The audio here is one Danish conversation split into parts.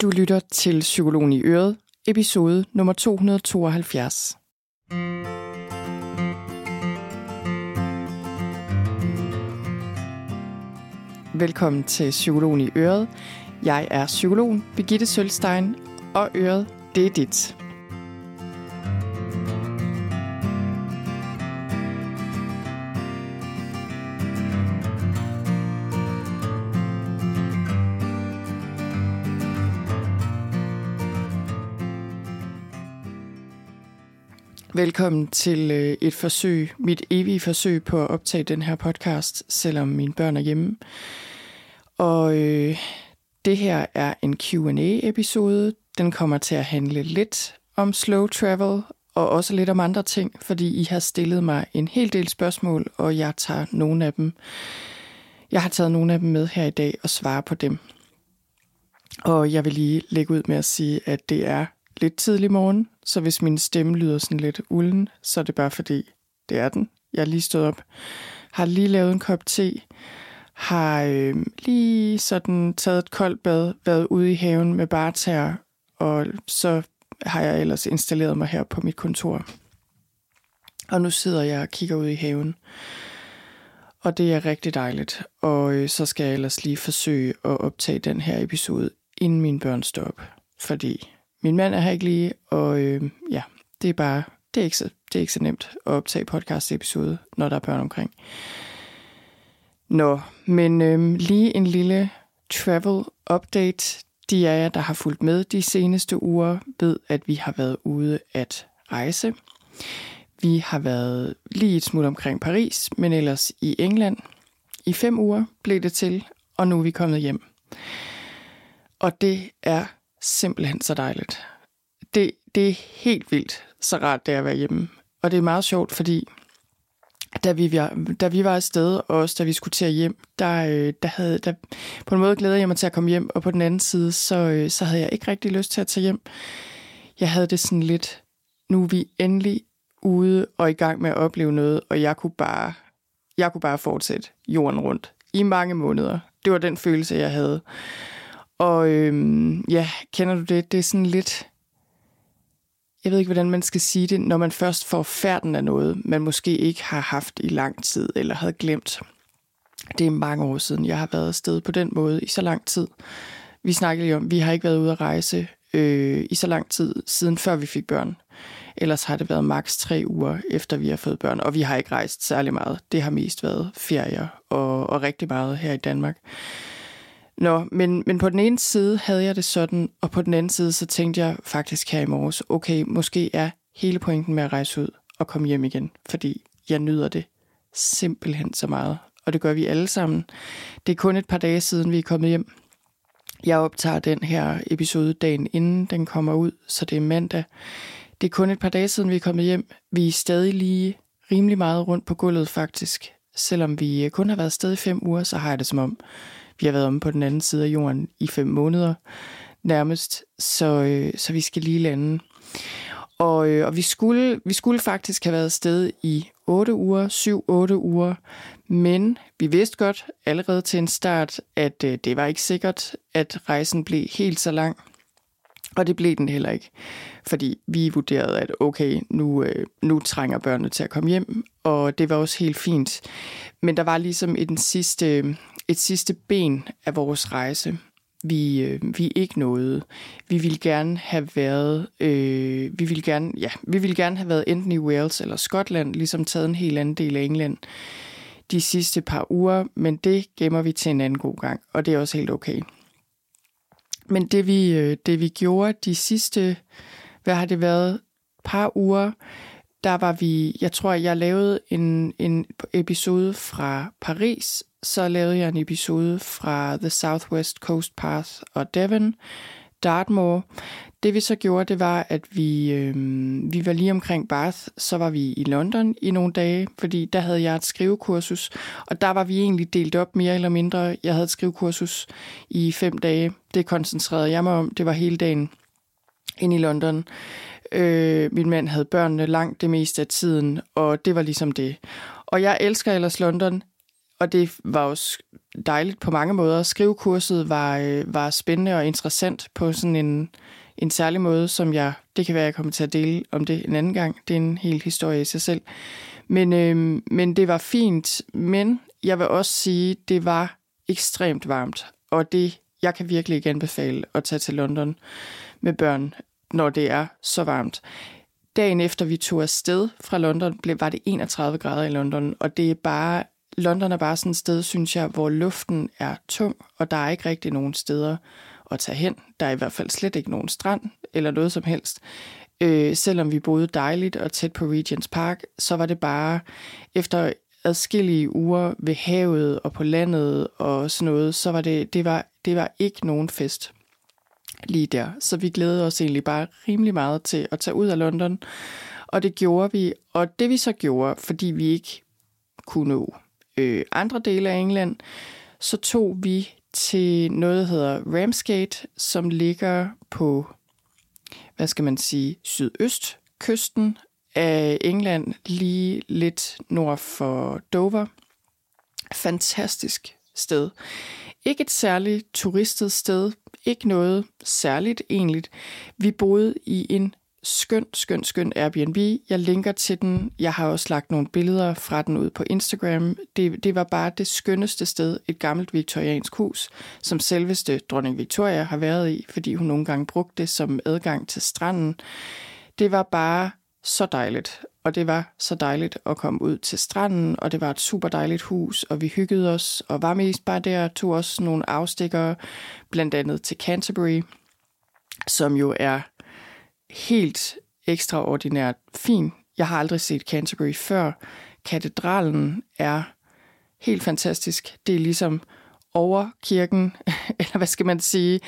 Du lytter til Psykologen i Øret, episode nummer 272. Velkommen til Psykologen i Øret. Jeg er psykologen Birgitte Sølstein, og Øret, det er dit. Velkommen til øh, et forsøg, mit evige forsøg på at optage den her podcast, selvom mine børn er hjemme. Og øh, det her er en Q&A-episode. Den kommer til at handle lidt om slow travel, og også lidt om andre ting, fordi I har stillet mig en hel del spørgsmål, og jeg tager nogle af dem. Jeg har taget nogle af dem med her i dag og svarer på dem. Og jeg vil lige lægge ud med at sige, at det er lidt tidlig morgen, så hvis min stemme lyder sådan lidt ulden, så er det bare fordi, det er den. Jeg er lige stået op, har lige lavet en kop te, har øh, lige sådan taget et koldt bad, været ude i haven med bartær, og så har jeg ellers installeret mig her på mit kontor. Og nu sidder jeg og kigger ud i haven. Og det er rigtig dejligt. Og øh, så skal jeg ellers lige forsøge at optage den her episode, inden mine børn står op. Fordi min mand er her ikke lige, og øh, ja, det er bare, det er, ikke så, det er ikke så nemt at optage podcast episode, når der er børn omkring. Nå, men øh, lige en lille travel update. De af jer, der har fulgt med de seneste uger, ved, at vi har været ude at rejse. Vi har været lige et smut omkring Paris, men ellers i England. I fem uger blev det til, og nu er vi kommet hjem. Og det er simpelthen så dejligt. Det, det er helt vildt, så rart det er at være hjemme. Og det er meget sjovt, fordi da vi, var, da vi var afsted, og også da vi skulle til at hjem, der, øh, der havde, der, på en måde glæder jeg mig til at komme hjem, og på den anden side, så, øh, så havde jeg ikke rigtig lyst til at tage hjem. Jeg havde det sådan lidt, nu er vi endelig ude og i gang med at opleve noget, og jeg kunne bare, jeg kunne bare fortsætte jorden rundt i mange måneder. Det var den følelse, jeg havde. Og øhm, ja, kender du det? Det er sådan lidt... Jeg ved ikke, hvordan man skal sige det, når man først får færden af noget, man måske ikke har haft i lang tid eller havde glemt. Det er mange år siden, jeg har været afsted på den måde i så lang tid. Vi snakkede lige om, vi har ikke været ude at rejse øh, i så lang tid siden før vi fik børn. Ellers har det været maks tre uger efter vi har fået børn, og vi har ikke rejst særlig meget. Det har mest været ferier og, og rigtig meget her i Danmark. Nå, men, men på den ene side havde jeg det sådan, og på den anden side så tænkte jeg faktisk her i morges, okay, måske er hele pointen med at rejse ud og komme hjem igen, fordi jeg nyder det simpelthen så meget. Og det gør vi alle sammen. Det er kun et par dage siden, vi er kommet hjem. Jeg optager den her episode dagen inden den kommer ud, så det er mandag. Det er kun et par dage siden, vi er kommet hjem. Vi er stadig lige rimelig meget rundt på gulvet faktisk. Selvom vi kun har været sted i fem uger, så har jeg det som om, vi har været om på den anden side af jorden i fem måneder nærmest, så, øh, så vi skal lige lande. Og, øh, og vi, skulle, vi skulle faktisk have været sted i 8 uger, 7-8 uger, men vi vidste godt allerede til en start, at øh, det var ikke sikkert, at rejsen blev helt så lang. Og det blev den heller ikke, fordi vi vurderede, at okay, nu, øh, nu trænger børnene til at komme hjem, og det var også helt fint. Men der var ligesom i den sidste, et sidste ben af vores rejse, vi, øh, vi ikke nåede. Vi ville gerne have været, øh, vi ville gerne, ja, vi ville gerne have været enten i Wales eller Skotland, ligesom taget en helt anden del af England de sidste par uger, men det gemmer vi til en anden god gang, og det er også helt okay. Men det vi, øh, det vi gjorde de sidste, hvad har det været, par uger, der var vi, jeg tror, jeg lavede en, en episode fra Paris, så lavede jeg en episode fra The Southwest Coast Path og Devon, Dartmoor. Det vi så gjorde, det var, at vi, øh, vi var lige omkring Bath, så var vi i London i nogle dage, fordi der havde jeg et skrivekursus, og der var vi egentlig delt op mere eller mindre. Jeg havde et skrivekursus i fem dage. Det koncentrerede jeg mig om. Det var hele dagen ind i London. Øh, min mand havde børnene langt det meste af tiden, og det var ligesom det. Og jeg elsker ellers London, og det var også dejligt på mange måder. Skrivekurset var, øh, var spændende og interessant på sådan en, en særlig måde, som jeg, det kan være, jeg kommer til at dele om det en anden gang. Det er en hel historie i sig selv. Men, øh, men det var fint, men jeg vil også sige, det var ekstremt varmt, og det, jeg kan virkelig ikke anbefale at tage til London med børn, når det er så varmt. Dagen efter vi tog afsted fra London, blev, var det 31 grader i London, og det er bare, London er bare sådan et sted, synes jeg, hvor luften er tung, og der er ikke rigtig nogen steder at tage hen. Der er i hvert fald slet ikke nogen strand eller noget som helst. Øh, selvom vi boede dejligt og tæt på Regents Park, så var det bare efter adskillige uger ved havet og på landet og sådan noget, så var det, det var, det var ikke nogen fest lige der. Så vi glædede os egentlig bare rimelig meget til at tage ud af London. Og det gjorde vi. Og det vi så gjorde, fordi vi ikke kunne nå øh, andre dele af England, så tog vi til noget, der hedder Ramsgate, som ligger på, hvad skal man sige, sydøstkysten af England, lige lidt nord for Dover. Fantastisk sted. Ikke et særligt turistet sted, ikke noget særligt egentlig. Vi boede i en skøn, skøn, skøn Airbnb. Jeg linker til den. Jeg har også lagt nogle billeder fra den ud på Instagram. Det, det var bare det skønneste sted, et gammelt viktoriansk hus, som selveste dronning Victoria har været i, fordi hun nogle gange brugte det som adgang til stranden. Det var bare så dejligt, og det var så dejligt at komme ud til stranden, og det var et super dejligt hus, og vi hyggede os, og var mest bare der, tog også nogle afstikker, blandt andet til Canterbury, som jo er helt ekstraordinært fin. Jeg har aldrig set Canterbury før. Katedralen er helt fantastisk. Det er ligesom over kirken, eller hvad skal man sige,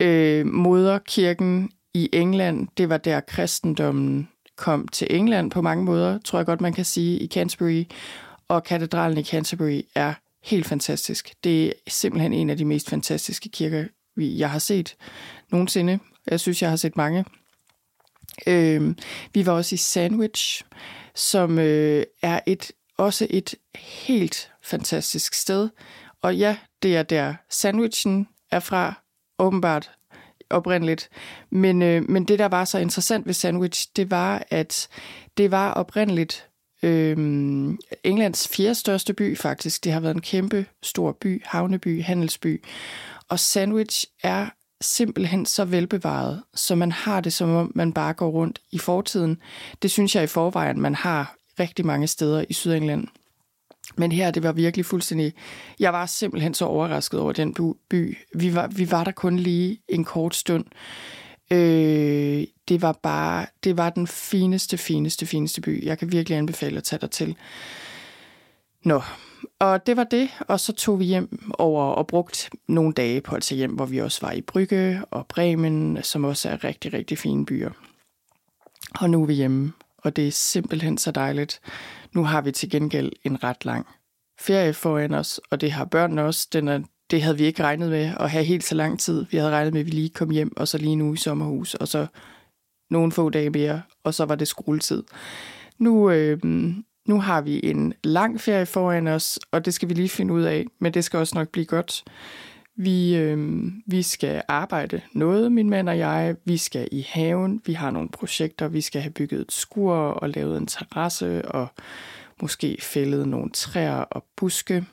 øh, moderkirken i England. Det var der kristendommen kom til England på mange måder, tror jeg godt, man kan sige, i Canterbury. Og katedralen i Canterbury er helt fantastisk. Det er simpelthen en af de mest fantastiske kirker, jeg har set nogensinde. Jeg synes, jeg har set mange. Øh, vi var også i Sandwich, som øh, er et også et helt fantastisk sted. Og ja, det er der sandwichen er fra, åbenbart oprindeligt. Men, øh, men det, der var så interessant ved Sandwich, det var, at det var oprindeligt øh, Englands fjerde største by faktisk. Det har været en kæmpe stor by, havneby, handelsby. Og Sandwich er simpelthen så velbevaret, så man har det, som om man bare går rundt i fortiden. Det synes jeg i forvejen, man har rigtig mange steder i Sydengland. Men her, det var virkelig fuldstændig... Jeg var simpelthen så overrasket over den by. Vi var, vi var der kun lige en kort stund. Øh, det var bare... Det var den fineste, fineste, fineste by. Jeg kan virkelig anbefale at tage dig til. Nå, og det var det, og så tog vi hjem over og brugt nogle dage på at tage hjem, hvor vi også var i Brygge og Bremen, som også er rigtig, rigtig fine byer. Og nu er vi hjemme, og det er simpelthen så dejligt. Nu har vi til gengæld en ret lang ferie foran os, og det har børnene også. Den er, det havde vi ikke regnet med at have helt så lang tid. Vi havde regnet med, at vi lige kom hjem, og så lige nu i sommerhus, og så nogle få dage mere, og så var det skoletid. Nu, øh, nu har vi en lang ferie foran os, og det skal vi lige finde ud af, men det skal også nok blive godt. Vi, øh, vi skal arbejde noget, min mand og jeg. Vi skal i haven. Vi har nogle projekter. Vi skal have bygget et skur og lavet en terrasse og måske fældet nogle træer og buske.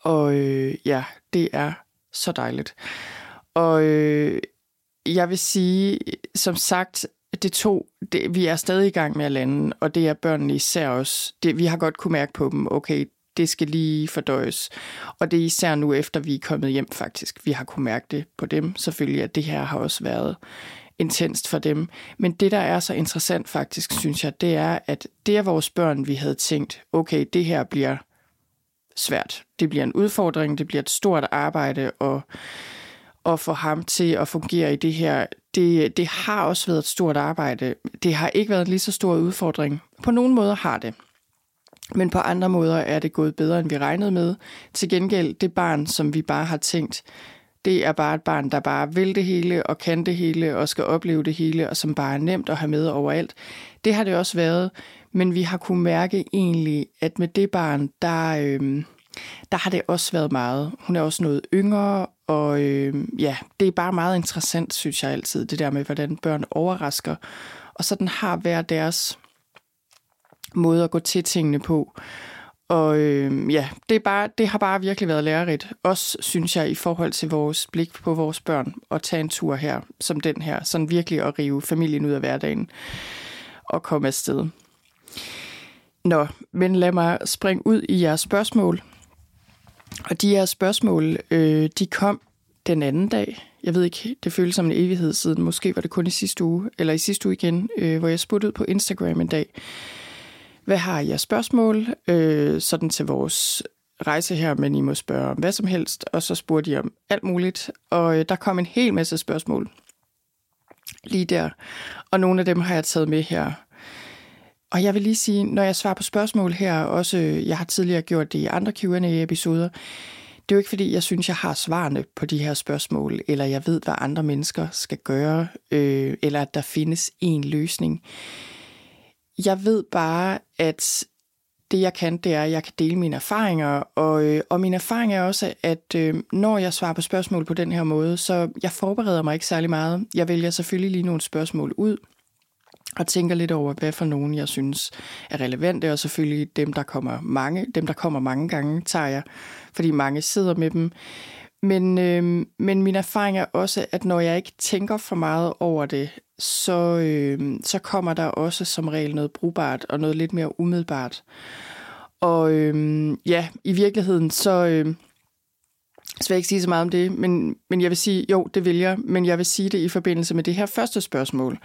Og øh, ja, det er så dejligt. Og øh, jeg vil sige, som sagt, det to, det, vi er stadig i gang med at lande, og det er børnene især også. Det, vi har godt kunne mærke på dem, okay, det skal lige fordøjes. Og det er især nu, efter vi er kommet hjem faktisk. Vi har kunne mærke det på dem selvfølgelig, at det her har også været intenst for dem. Men det, der er så interessant faktisk, synes jeg, det er, at det er vores børn, vi havde tænkt, okay, det her bliver svært. Det bliver en udfordring, det bliver et stort arbejde, og at få ham til at fungere i det her, det, det har også været et stort arbejde. Det har ikke været en lige så stor udfordring. På nogle måder har det. Men på andre måder er det gået bedre, end vi regnede med. Til gengæld, det barn, som vi bare har tænkt, det er bare et barn, der bare vil det hele og kan det hele og skal opleve det hele, og som bare er nemt at have med overalt. Det har det også været, Men vi har kunne mærke egentlig, at med det barn, der, øh, der har det også været meget. Hun er også noget yngre, og øh, ja, det er bare meget interessant, synes jeg altid, det der med, hvordan børn overrasker. Og sådan har hver deres måde at gå til tingene på. Og øh, ja, det, er bare, det har bare virkelig været lærerigt. Også, synes jeg, i forhold til vores blik på vores børn, at tage en tur her, som den her. Sådan virkelig at rive familien ud af hverdagen og komme afsted. Nå, men lad mig springe ud i jeres spørgsmål. Og de her spørgsmål, øh, de kom den anden dag. Jeg ved ikke, det føles som en evighed siden. Måske var det kun i sidste uge, eller i sidste uge igen, øh, hvor jeg spurgte ud på Instagram en dag. Hvad har I spørgsmål? Øh, sådan til vores rejse her, men I må spørge om hvad som helst. Og så spurgte de om alt muligt. Og øh, der kom en hel masse spørgsmål lige der. Og nogle af dem har jeg taget med her. Og jeg vil lige sige, når jeg svarer på spørgsmål her, også øh, jeg har tidligere gjort det i andre Q&A-episoder, det er jo ikke fordi, jeg synes, jeg har svarene på de her spørgsmål, eller jeg ved, hvad andre mennesker skal gøre, øh, eller at der findes en løsning. Jeg ved bare, at det jeg kan, det er, at jeg kan dele mine erfaringer, og, øh, og min erfaring er også, at øh, når jeg svarer på spørgsmål på den her måde, så jeg forbereder mig ikke særlig meget. Jeg vælger selvfølgelig lige nogle spørgsmål ud, og tænker lidt over, hvad for nogen jeg synes er relevante, og selvfølgelig dem, der kommer mange, dem, der kommer mange gange, tager jeg, fordi mange sidder med dem. Men, øh, men min erfaring er også, at når jeg ikke tænker for meget over det, så, øh, så kommer der også som regel noget brugbart og noget lidt mere umiddelbart. Og øh, ja, i virkeligheden, så, øh, så vil jeg ikke sige så meget om det, men, men jeg vil sige, jo, det vil jeg, men jeg vil sige det i forbindelse med det her første spørgsmål,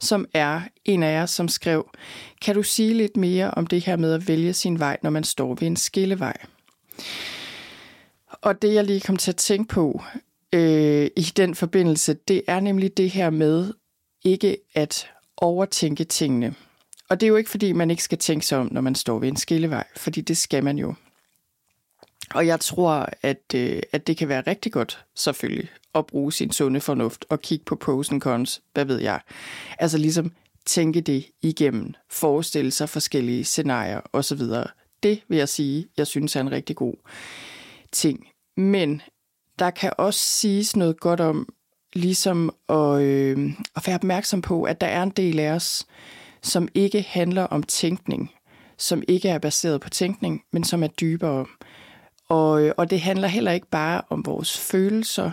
som er en af jer, som skrev, kan du sige lidt mere om det her med at vælge sin vej, når man står ved en skillevej? Og det, jeg lige kom til at tænke på øh, i den forbindelse, det er nemlig det her med ikke at overtænke tingene. Og det er jo ikke, fordi man ikke skal tænke sig om, når man står ved en skillevej, fordi det skal man jo. Og jeg tror, at, øh, at det kan være rigtig godt, selvfølgelig, at bruge sin sunde fornuft og kigge på pros and cons, hvad ved jeg. Altså ligesom tænke det igennem, forestille sig forskellige scenarier osv. Det vil jeg sige, jeg synes er en rigtig god ting. Men der kan også siges noget godt om, ligesom at, øh, at være opmærksom på, at der er en del af os, som ikke handler om tænkning, som ikke er baseret på tænkning, men som er dybere. Og, øh, og det handler heller ikke bare om vores følelser.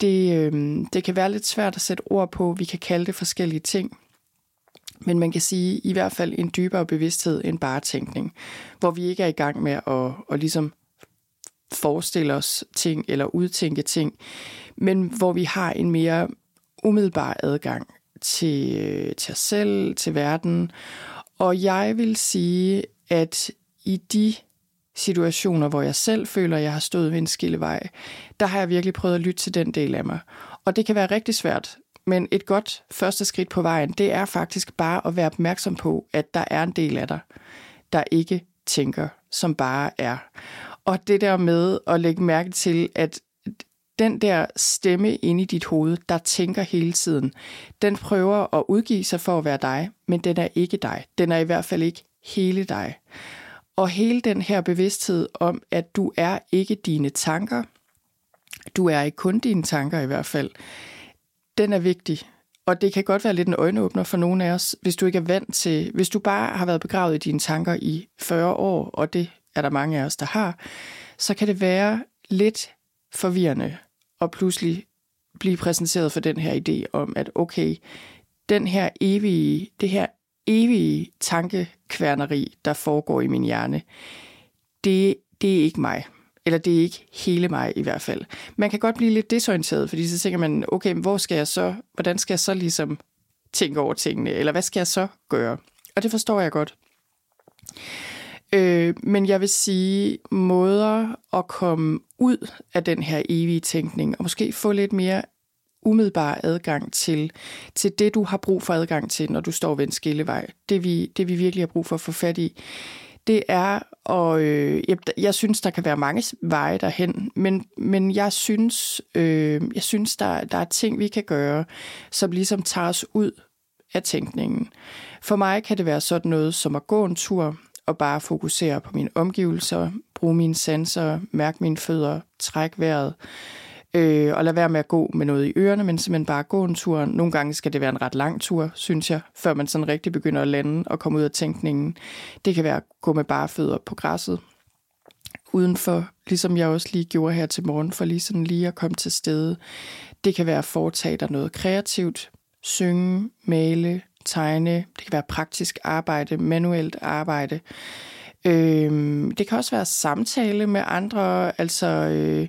Det, øh, det kan være lidt svært at sætte ord på. Vi kan kalde det forskellige ting. Men man kan sige i hvert fald en dybere bevidsthed end bare tænkning, hvor vi ikke er i gang med at, at ligesom forestille os ting eller udtænke ting, men hvor vi har en mere umiddelbar adgang til, øh, til os selv, til verden. Og jeg vil sige, at i de situationer, hvor jeg selv føler, at jeg har stået ved en skillevej, der har jeg virkelig prøvet at lytte til den del af mig. Og det kan være rigtig svært, men et godt første skridt på vejen, det er faktisk bare at være opmærksom på, at der er en del af dig, der ikke tænker, som bare er. Og det der med at lægge mærke til, at den der stemme inde i dit hoved, der tænker hele tiden, den prøver at udgive sig for at være dig, men den er ikke dig. Den er i hvert fald ikke hele dig. Og hele den her bevidsthed om, at du er ikke dine tanker, du er ikke kun dine tanker i hvert fald, den er vigtig. Og det kan godt være lidt en øjenåbner for nogle af os, hvis du ikke er vant til, hvis du bare har været begravet i dine tanker i 40 år, og det er der mange af os, der har, så kan det være lidt forvirrende at pludselig blive præsenteret for den her idé om, at okay, den her evige, det her evige tankekværneri, der foregår i min hjerne, det, det er ikke mig. Eller det er ikke hele mig i hvert fald. Man kan godt blive lidt desorienteret, fordi så tænker man, okay, men hvor skal jeg så, hvordan skal jeg så ligesom tænke over tingene, eller hvad skal jeg så gøre? Og det forstår jeg godt. Øh, men jeg vil sige, måder at komme ud af den her evige tænkning, og måske få lidt mere umiddelbar adgang til, til det, du har brug for adgang til, når du står ved en skillevej. Det vi, det vi virkelig har brug for at få fat i, det er, og øh, jeg, jeg synes, der kan være mange veje derhen, men, men jeg synes, øh, jeg synes der, der er ting, vi kan gøre, som ligesom tager os ud af tænkningen. For mig kan det være sådan noget som at gå en tur og bare fokusere på mine omgivelser, bruge mine sanser, mærke mine fødder, trække vejret, øh, Øh, og lade være med at gå med noget i ørerne, men simpelthen bare gå en tur. Nogle gange skal det være en ret lang tur, synes jeg, før man sådan rigtig begynder at lande og komme ud af tænkningen. Det kan være at gå med bare fødder på græsset, udenfor, ligesom jeg også lige gjorde her til morgen, for lige sådan lige at komme til stede. Det kan være at foretage dig noget kreativt, synge, male, tegne. Det kan være praktisk arbejde, manuelt arbejde. Øh, det kan også være samtale med andre, altså... Øh,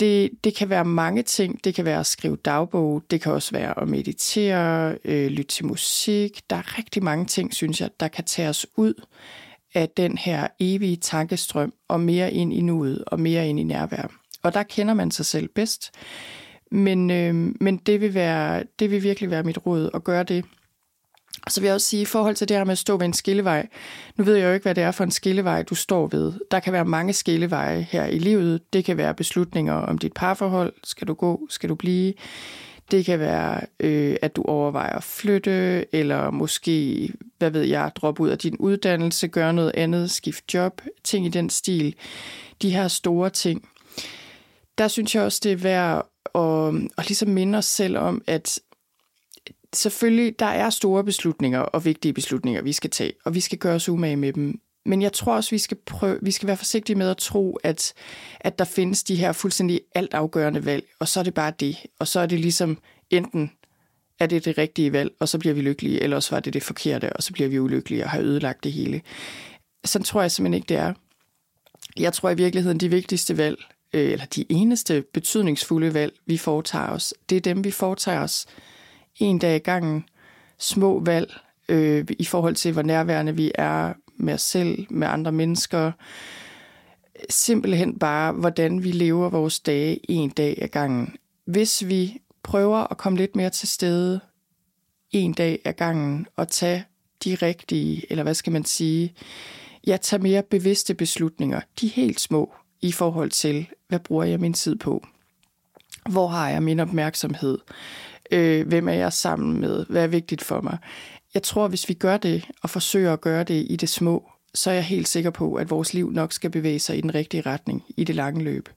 det, det kan være mange ting. Det kan være at skrive dagbog, det kan også være at meditere, øh, lytte til musik. Der er rigtig mange ting, synes jeg, der kan tage os ud af den her evige tankestrøm og mere ind i nuet og mere ind i nærvær. Og der kender man sig selv bedst. Men, øh, men det, vil være, det vil virkelig være mit råd at gøre det. Og så vil jeg også sige, i forhold til det her med at stå ved en skillevej, nu ved jeg jo ikke, hvad det er for en skillevej, du står ved. Der kan være mange skilleveje her i livet. Det kan være beslutninger om dit parforhold. Skal du gå? Skal du blive? Det kan være, øh, at du overvejer at flytte, eller måske, hvad ved jeg, droppe ud af din uddannelse, gøre noget andet, skift job, ting i den stil. De her store ting. Der synes jeg også, det er værd at, at ligesom minde os selv om, at selvfølgelig, der er store beslutninger og vigtige beslutninger, vi skal tage, og vi skal gøre os umage med dem. Men jeg tror også, vi skal, prøve, vi skal være forsigtige med at tro, at, at der findes de her fuldstændig altafgørende valg, og så er det bare det. Og så er det ligesom enten er det det rigtige valg, og så bliver vi lykkelige, eller også var det det forkerte, og så bliver vi ulykkelige og har ødelagt det hele. Sådan tror jeg simpelthen ikke, det er. Jeg tror i virkeligheden, de vigtigste valg, øh, eller de eneste betydningsfulde valg, vi foretager os, det er dem, vi foretager os en dag i gangen. Små valg øh, i forhold til, hvor nærværende vi er med os selv, med andre mennesker. Simpelthen bare, hvordan vi lever vores dage en dag ad gangen. Hvis vi prøver at komme lidt mere til stede en dag ad gangen og tage de rigtige, eller hvad skal man sige, ja, tage mere bevidste beslutninger, de helt små, i forhold til, hvad bruger jeg min tid på? Hvor har jeg min opmærksomhed? Øh, hvem er jeg sammen med? Hvad er vigtigt for mig? Jeg tror, hvis vi gør det, og forsøger at gøre det i det små, så er jeg helt sikker på, at vores liv nok skal bevæge sig i den rigtige retning i det lange løb.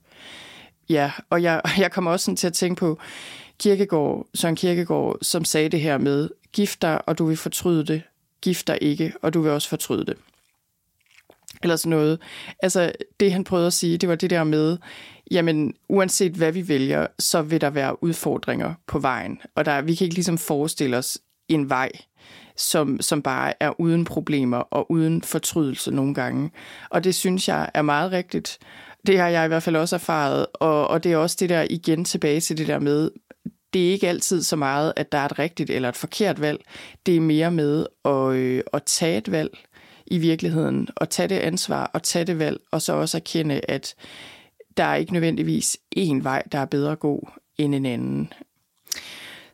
Ja, og jeg, jeg kommer også sådan til at tænke på Kirkegård, Søren Kirkegård, som sagde det her med, gift dig, og du vil fortryde det. Gift dig ikke, og du vil også fortryde det. Eller sådan noget. Altså, det han prøvede at sige, det var det der med, jamen, uanset hvad vi vælger, så vil der være udfordringer på vejen. Og der, vi kan ikke ligesom forestille os en vej, som, som bare er uden problemer og uden fortrydelse nogle gange. Og det synes jeg er meget rigtigt. Det har jeg i hvert fald også erfaret, og, og det er også det der igen tilbage til det der med, det er ikke altid så meget, at der er et rigtigt eller et forkert valg. Det er mere med at, øh, at tage et valg i virkeligheden, og tage det ansvar og tage det valg, og så også erkende, at der er ikke nødvendigvis én vej, der er bedre at gå end en anden.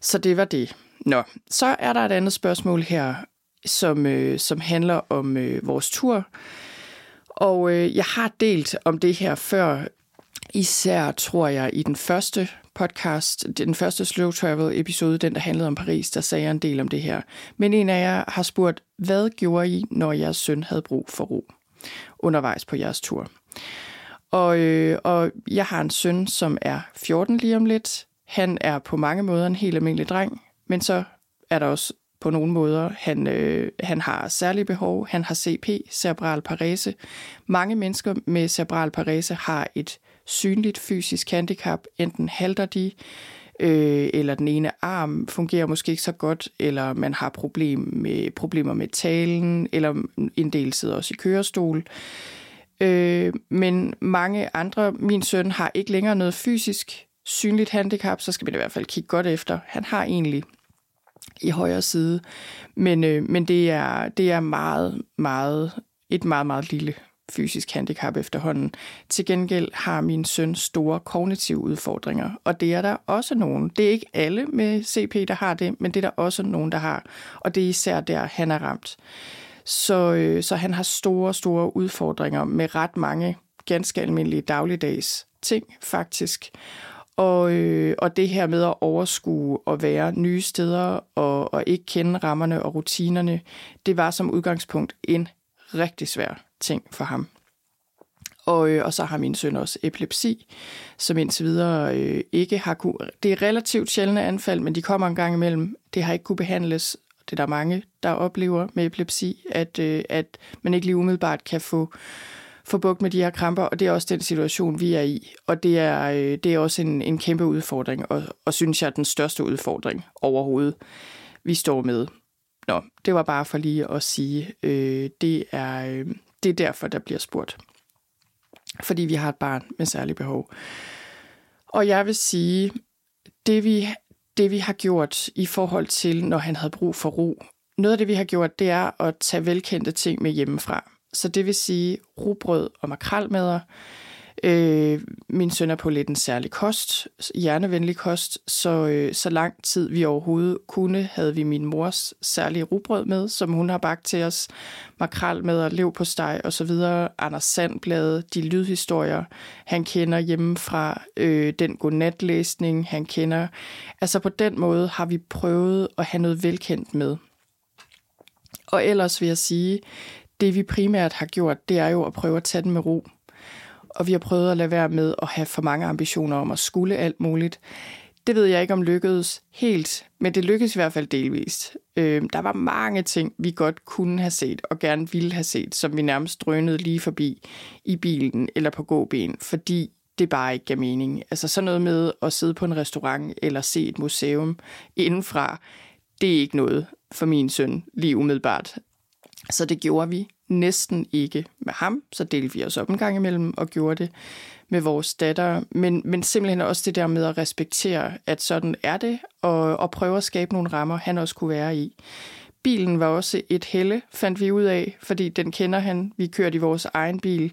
Så det var det. Nå, så er der et andet spørgsmål her, som, øh, som handler om øh, vores tur. Og øh, jeg har delt om det her før, især tror jeg i den første podcast, den første Slow Travel episode, den der handlede om Paris, der sagde jeg en del om det her. Men en af jer har spurgt, hvad gjorde I, når jeres søn havde brug for ro undervejs på jeres tur? Og, øh, og jeg har en søn, som er 14 lige om lidt. Han er på mange måder en helt almindelig dreng, men så er der også på nogle måder, han, øh, han har særlige behov. Han har CP, cerebral parese. Mange mennesker med cerebral parese har et synligt fysisk handicap. Enten halter de, øh, eller den ene arm fungerer måske ikke så godt, eller man har problem med, problemer med talen, eller en del sidder også i kørestol. Øh, men mange andre, min søn har ikke længere noget fysisk synligt handicap, så skal man i hvert fald kigge godt efter. Han har egentlig i højre side, men, øh, men det, er, det er meget, meget, et meget, meget lille fysisk handicap efterhånden. Til gengæld har min søn store kognitive udfordringer, og det er der også nogen. Det er ikke alle med CP, der har det, men det er der også nogen, der har, og det er især der, han er ramt. Så, øh, så han har store, store udfordringer med ret mange ganske almindelige dagligdags ting, faktisk. Og, øh, og det her med at overskue og være nye steder og, og ikke kende rammerne og rutinerne, det var som udgangspunkt en rigtig svær ting for ham. Og, øh, og så har min søn også epilepsi, som indtil videre øh, ikke har kunne... Det er relativt sjældne anfald, men de kommer en gang imellem. Det har ikke kunne behandles. Det er der mange, der oplever med epilepsi, at, øh, at man ikke lige umiddelbart kan få, få bugt med de her kramper, og det er også den situation, vi er i. Og det er, øh, det er også en, en kæmpe udfordring, og, og synes jeg er den største udfordring overhovedet, vi står med. Nå, det var bare for lige at sige, øh, det, er, øh, det er derfor, der bliver spurgt fordi vi har et barn med særlige behov. Og jeg vil sige, det vi, det vi har gjort i forhold til, når han havde brug for ro, noget af det vi har gjort, det er at tage velkendte ting med hjemmefra. Så det vil sige rugbrød og makralmadder, Øh, min søn er på lidt en særlig kost, hjernevenlig kost, så, øh, så lang tid vi overhovedet kunne, havde vi min mors særlige rugbrød med, som hun har bagt til os, makrel med og lev på steg og så videre, Anders Sandblad, de lydhistorier, han kender hjemme fra øh, den godnatlæsning, han kender. Altså på den måde har vi prøvet at have noget velkendt med. Og ellers vil jeg sige, det vi primært har gjort, det er jo at prøve at tage den med ro og vi har prøvet at lade være med at have for mange ambitioner om at skulle alt muligt. Det ved jeg ikke om lykkedes helt, men det lykkedes i hvert fald delvist. Øh, der var mange ting, vi godt kunne have set og gerne ville have set, som vi nærmest drønede lige forbi i bilen eller på gåben, fordi det bare ikke gav mening. Altså sådan noget med at sidde på en restaurant eller se et museum indenfra, det er ikke noget for min søn lige umiddelbart. Så det gjorde vi næsten ikke med ham, så delte vi os op en gang imellem og gjorde det med vores datter, men, men simpelthen også det der med at respektere, at sådan er det, og, og prøve at skabe nogle rammer, han også kunne være i. Bilen var også et helle, fandt vi ud af, fordi den kender han. Vi kørte i vores egen bil,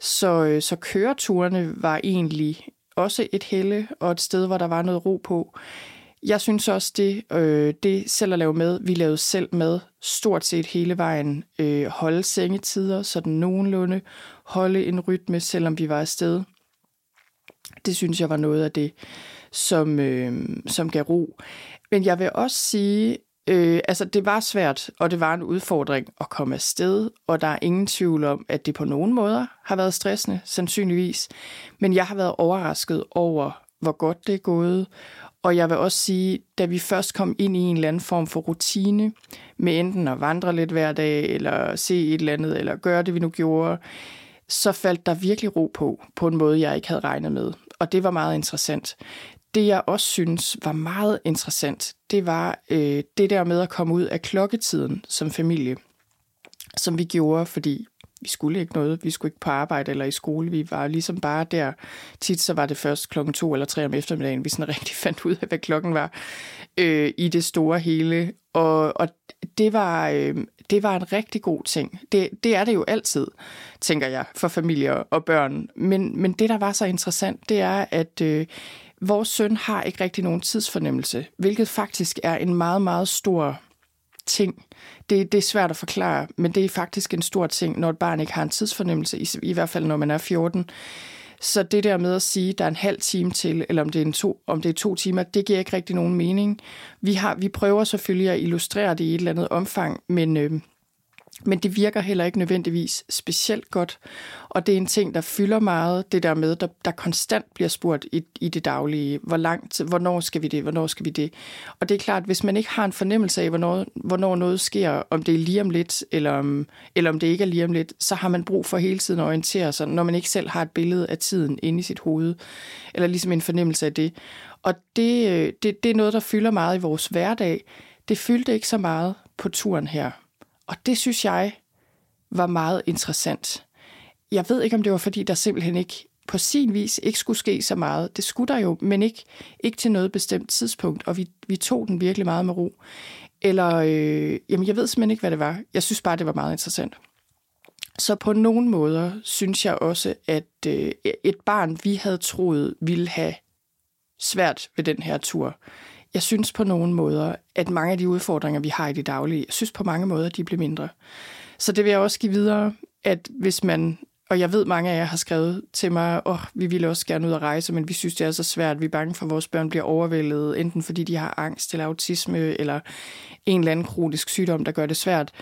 så, øh, så køreturene var egentlig også et helle og et sted, hvor der var noget ro på. Jeg synes også, det, øh, det selv at lave med, vi lavede selv med stort set hele vejen. Øh, holde sengetider, sådan nogenlunde. Holde en rytme, selvom vi var afsted. Det synes jeg var noget af det, som, øh, som gav ro. Men jeg vil også sige, øh, altså det var svært, og det var en udfordring at komme afsted, og der er ingen tvivl om, at det på nogen måder har været stressende, sandsynligvis. Men jeg har været overrasket over, hvor godt det er gået, og jeg vil også sige, da vi først kom ind i en eller anden form for rutine, med enten at vandre lidt hver dag, eller se et eller andet, eller gøre det, vi nu gjorde, så faldt der virkelig ro på, på en måde, jeg ikke havde regnet med. Og det var meget interessant. Det, jeg også synes var meget interessant, det var øh, det der med at komme ud af klokketiden som familie, som vi gjorde, fordi vi skulle ikke noget. Vi skulle ikke på arbejde eller i skole. Vi var ligesom bare der. Tit så var det først klokken to eller tre om eftermiddagen, vi sådan rigtig fandt ud af, hvad klokken var øh, i det store hele. Og, og det, var, øh, det var en rigtig god ting. Det, det er det jo altid, tænker jeg, for familier og børn. Men, men det, der var så interessant, det er, at øh, vores søn har ikke rigtig nogen tidsfornemmelse, hvilket faktisk er en meget, meget stor ting. Det, det er svært at forklare, men det er faktisk en stor ting, når et barn ikke har en tidsfornemmelse, i, i hvert fald når man er 14. Så det der med at sige, at der er en halv time til, eller om det er, en to, om det er to timer, det giver ikke rigtig nogen mening. Vi, har, vi prøver selvfølgelig at illustrere det i et eller andet omfang, men, øh, men det virker heller ikke nødvendigvis specielt godt. Og det er en ting, der fylder meget, det der med, der, der konstant bliver spurgt i, i det daglige, hvor langt, hvornår skal vi det, hvornår skal vi det. Og det er klart, hvis man ikke har en fornemmelse af, hvornår, hvornår noget sker, om det er lige om lidt, eller om, eller om det ikke er lige om lidt, så har man brug for hele tiden at orientere sig, når man ikke selv har et billede af tiden inde i sit hoved, eller ligesom en fornemmelse af det. Og det, øh, det, det er noget, der fylder meget i vores hverdag. Det fyldte ikke så meget på turen her. Og det synes jeg var meget interessant. Jeg ved ikke, om det var, fordi der simpelthen ikke på sin vis ikke skulle ske så meget. Det skulle der jo, men ikke, ikke til noget bestemt tidspunkt, og vi, vi tog den virkelig meget med ro. Eller, øh, jamen jeg ved simpelthen ikke, hvad det var. Jeg synes bare, det var meget interessant. Så på nogle måder synes jeg også, at øh, et barn, vi havde troet, ville have svært ved den her tur, jeg synes på nogle måder, at mange af de udfordringer, vi har i det daglige, jeg synes på mange måder, de bliver mindre. Så det vil jeg også give videre, at hvis man og jeg ved, mange af jer har skrevet til mig, åh, oh, vi ville også gerne ud at rejse, men vi synes, det er så svært. Vi er bange for, at vores børn bliver overvældet, enten fordi de har angst eller autisme, eller en eller anden kronisk sygdom, der gør det svært.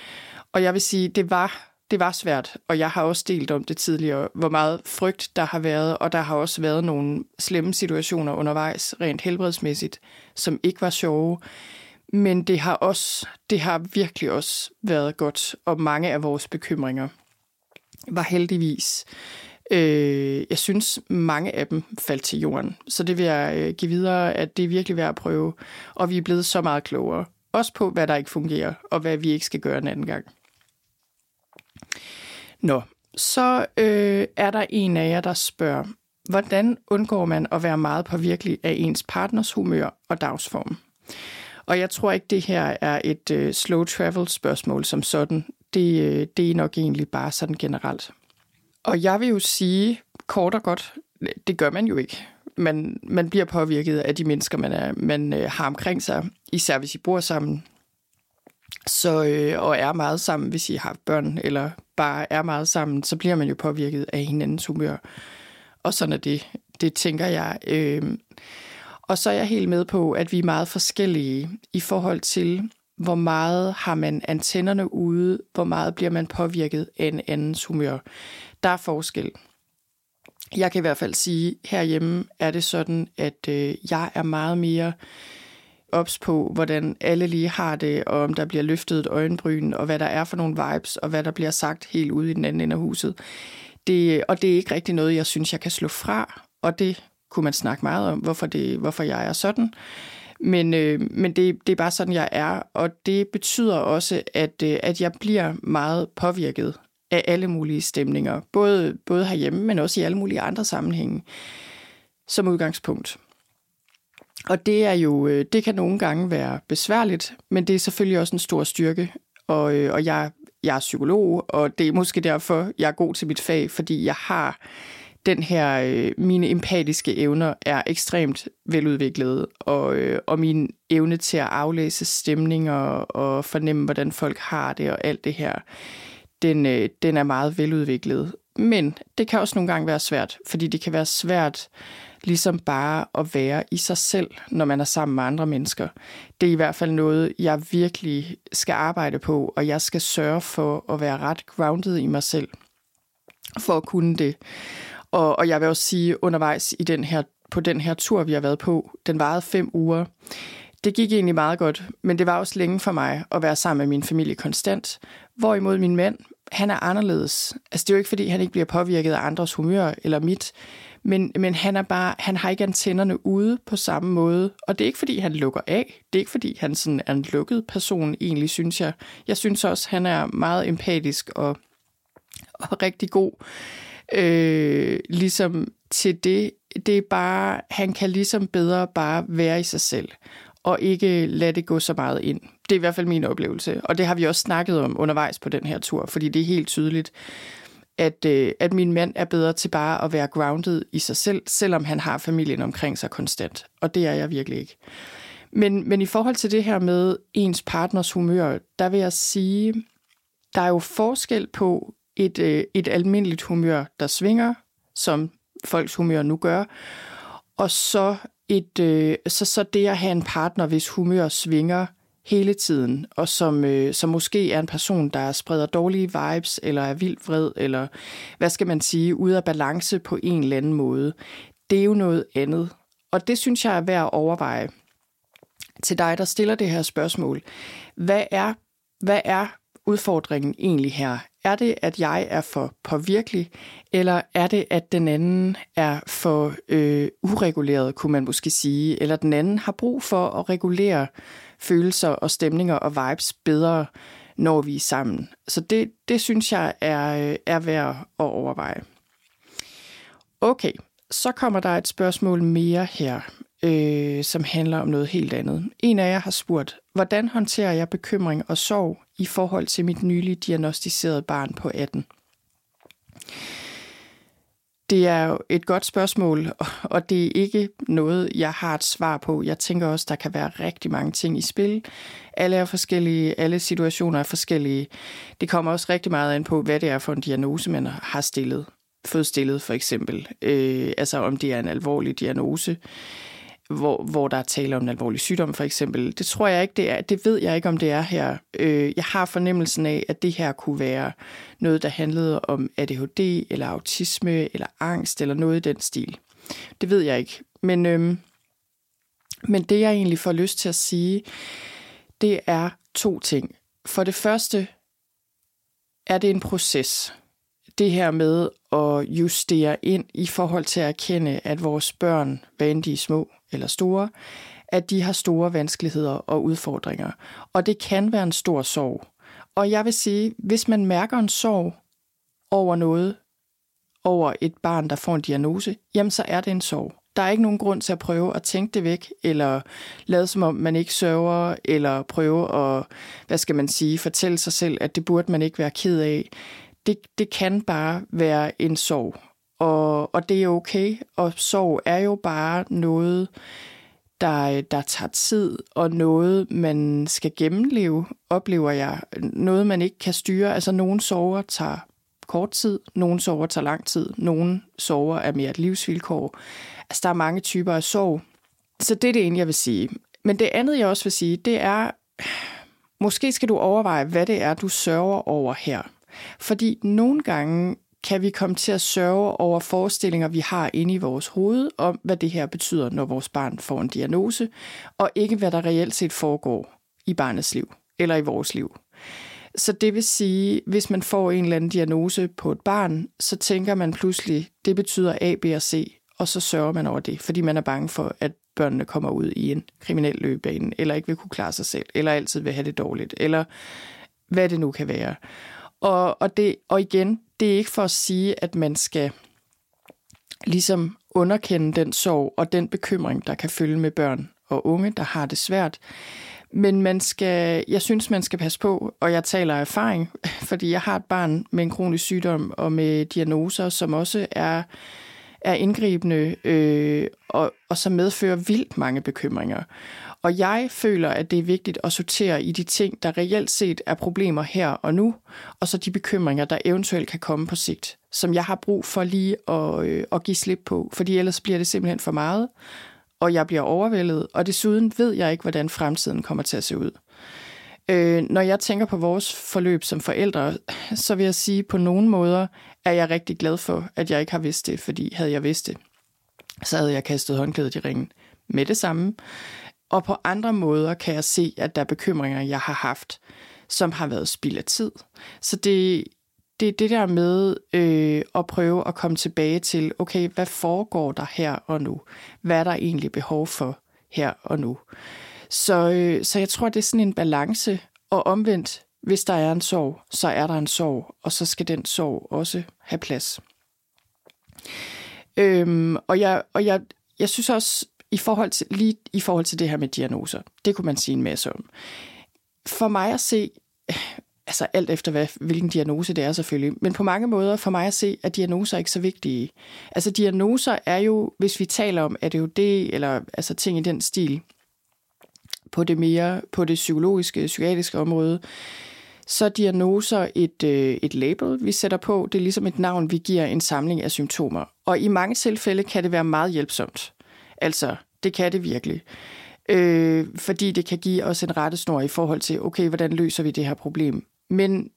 Og jeg vil sige, det var det var svært, og jeg har også delt om det tidligere, hvor meget frygt der har været, og der har også været nogle slemme situationer undervejs, rent helbredsmæssigt, som ikke var sjove. Men det har også, det har virkelig også været godt, og mange af vores bekymringer var heldigvis, øh, jeg synes, mange af dem faldt til jorden. Så det vil jeg øh, give videre, at det er virkelig værd at prøve, og vi er blevet så meget klogere. Også på, hvad der ikke fungerer, og hvad vi ikke skal gøre en anden gang. Nå, så øh, er der en af jer, der spørger, hvordan undgår man at være meget påvirkelig af ens partners humør og dagsform? Og jeg tror ikke, det her er et øh, slow travel spørgsmål som sådan. Det, øh, det er nok egentlig bare sådan generelt. Og jeg vil jo sige kort og godt, det gør man jo ikke. Man, man bliver påvirket af de mennesker, man, er, man øh, har omkring sig, især hvis I bor sammen. Så, øh, og er meget sammen, hvis I har børn, eller bare er meget sammen, så bliver man jo påvirket af hinandens humør. Og sådan er det. Det tænker jeg. Øh, og så er jeg helt med på, at vi er meget forskellige i forhold til, hvor meget har man antennerne ude, hvor meget bliver man påvirket af en andens humør. Der er forskel. Jeg kan i hvert fald sige, at herhjemme er det sådan, at øh, jeg er meget mere ops på, hvordan alle lige har det, og om der bliver løftet et øjenbryn, og hvad der er for nogle vibes, og hvad der bliver sagt helt ude i den anden ende af huset. Det, og det er ikke rigtig noget, jeg synes, jeg kan slå fra, og det kunne man snakke meget om, hvorfor, det, hvorfor jeg er sådan. Men, øh, men det, det er bare sådan, jeg er, og det betyder også, at, øh, at jeg bliver meget påvirket af alle mulige stemninger, både, både herhjemme, men også i alle mulige andre sammenhænge som udgangspunkt. Og det er jo, øh, det kan nogle gange være besværligt, men det er selvfølgelig også en stor styrke. Og, øh, og jeg, jeg er psykolog, og det er måske derfor, jeg er god til mit fag, fordi jeg har den her, øh, mine empatiske evner er ekstremt veludviklede, og, øh, og min evne til at aflæse stemninger og fornemme, hvordan folk har det og alt det her, den, den er meget veludviklet. Men det kan også nogle gange være svært, fordi det kan være svært ligesom bare at være i sig selv, når man er sammen med andre mennesker. Det er i hvert fald noget, jeg virkelig skal arbejde på, og jeg skal sørge for at være ret grounded i mig selv, for at kunne det. Og, og jeg vil også sige, undervejs i den her, på den her tur, vi har været på, den varede fem uger, det gik egentlig meget godt, men det var også længe for mig at være sammen med min familie konstant. Hvorimod min mand, han er anderledes. Altså det er jo ikke, fordi han ikke bliver påvirket af andres humør eller mit, men, men han, er bare, han har ikke antennerne ude på samme måde. Og det er ikke, fordi han lukker af. Det er ikke, fordi han sådan er en lukket person, egentlig, synes jeg. Jeg synes også, han er meget empatisk og, og rigtig god. Øh, ligesom til det, det er bare, han kan ligesom bedre bare være i sig selv, og ikke lade det gå så meget ind. Det er i hvert fald min oplevelse, og det har vi også snakket om undervejs på den her tur, fordi det er helt tydeligt, at, øh, at min mand er bedre til bare at være grounded i sig selv, selvom han har familien omkring sig konstant. Og det er jeg virkelig ikke. Men, men i forhold til det her med ens partners humør, der vil jeg sige, der er jo forskel på et, øh, et almindeligt humør, der svinger, som folks humør nu gør, og så, et, øh, så, så det at have en partner, hvis humør svinger hele tiden, og som, øh, som måske er en person, der spreder dårlige vibes, eller er vildt vred, eller hvad skal man sige, ude af balance på en eller anden måde. Det er jo noget andet. Og det synes jeg er værd at overveje. Til dig, der stiller det her spørgsmål. Hvad er, hvad er udfordringen egentlig her? Er det, at jeg er for påvirkelig, eller er det, at den anden er for øh, ureguleret, kunne man måske sige, eller den anden har brug for at regulere følelser og stemninger og vibes bedre, når vi er sammen. Så det, det synes jeg er, øh, er værd at overveje. Okay, så kommer der et spørgsmål mere her, øh, som handler om noget helt andet. En af jer har spurgt, hvordan håndterer jeg bekymring og sorg i forhold til mit nylig diagnostiserede barn på 18? Det er jo et godt spørgsmål, og det er ikke noget, jeg har et svar på. Jeg tænker også, der kan være rigtig mange ting i spil. Alle er forskellige, alle situationer er forskellige. Det kommer også rigtig meget an på, hvad det er for en diagnose, man har stillet. fået stillet, for eksempel. Øh, altså om det er en alvorlig diagnose, hvor, hvor der er tale om en alvorlig sygdom, for eksempel. Det tror jeg ikke, det er. Det ved jeg ikke, om det er her. Øh, jeg har fornemmelsen af, at det her kunne være noget, der handlede om ADHD, eller autisme, eller angst, eller noget i den stil. Det ved jeg ikke. Men, øh, men det, jeg egentlig får lyst til at sige, det er to ting. For det første er det en proces. Det her med at justere ind i forhold til at erkende, at vores børn, hvad end de er små eller store, at de har store vanskeligheder og udfordringer. Og det kan være en stor sorg. Og jeg vil sige, hvis man mærker en sorg over noget, over et barn, der får en diagnose, jamen så er det en sorg. Der er ikke nogen grund til at prøve at tænke det væk, eller lade som om man ikke sørger, eller prøve at, hvad skal man sige, fortælle sig selv, at det burde man ikke være ked af. Det, det kan bare være en sorg, og, og det er okay. Og sorg er jo bare noget, der, der tager tid, og noget, man skal gennemleve, oplever jeg. Noget, man ikke kan styre. Altså, nogle sorger tager kort tid, nogle sover tager lang tid, nogle sover er mere et livsvilkår. Altså, der er mange typer af sorg. Så det er det ene, jeg vil sige. Men det andet, jeg også vil sige, det er, måske skal du overveje, hvad det er, du sørger over her. Fordi nogle gange kan vi komme til at sørge over forestillinger, vi har inde i vores hoved, om hvad det her betyder, når vores barn får en diagnose, og ikke hvad der reelt set foregår i barnets liv eller i vores liv. Så det vil sige, hvis man får en eller anden diagnose på et barn, så tænker man pludselig, det betyder A, B og C, og så sørger man over det, fordi man er bange for, at børnene kommer ud i en kriminel løbebane, eller ikke vil kunne klare sig selv, eller altid vil have det dårligt, eller hvad det nu kan være. Og, og, det, og igen, det er ikke for at sige, at man skal ligesom underkende den sorg og den bekymring, der kan følge med børn og unge, der har det svært. Men man skal, jeg synes, man skal passe på, og jeg taler af erfaring, fordi jeg har et barn med en kronisk sygdom og med diagnoser, som også er, er indgribende øh, og, og som medfører vildt mange bekymringer. Og jeg føler, at det er vigtigt at sortere i de ting, der reelt set er problemer her og nu, og så de bekymringer, der eventuelt kan komme på sigt, som jeg har brug for lige at, øh, at give slip på, fordi ellers bliver det simpelthen for meget, og jeg bliver overvældet, og desuden ved jeg ikke, hvordan fremtiden kommer til at se ud. Øh, når jeg tænker på vores forløb som forældre, så vil jeg sige, at på nogle måder er jeg rigtig glad for, at jeg ikke har vidst det, fordi havde jeg vidst det, så havde jeg kastet håndklædet i ringen med det samme. Og på andre måder kan jeg se, at der er bekymringer, jeg har haft, som har været spild af tid. Så det, det er det der med øh, at prøve at komme tilbage til, okay, hvad foregår der her og nu? Hvad er der egentlig behov for her og nu? Så, øh, så jeg tror, det er sådan en balance, og omvendt, hvis der er en sorg, så er der en sorg, og så skal den sorg også have plads. Øhm, og jeg, og jeg, jeg synes også, i forhold til, lige i forhold til det her med diagnoser, det kunne man sige en masse om. For mig at se, altså alt efter hvad, hvilken diagnose det er selvfølgelig, men på mange måder for mig at se, at diagnoser er ikke så vigtige. Altså diagnoser er jo, hvis vi taler om ADHD eller altså ting i den stil, på det mere, på det psykologiske, psykiatriske område, så er diagnoser et, øh, et label, vi sætter på. Det er ligesom et navn, vi giver en samling af symptomer. Og i mange tilfælde kan det være meget hjælpsomt. Altså, det kan det virkelig. Øh, fordi det kan give os en rettesnor i forhold til, okay, hvordan løser vi det her problem? Men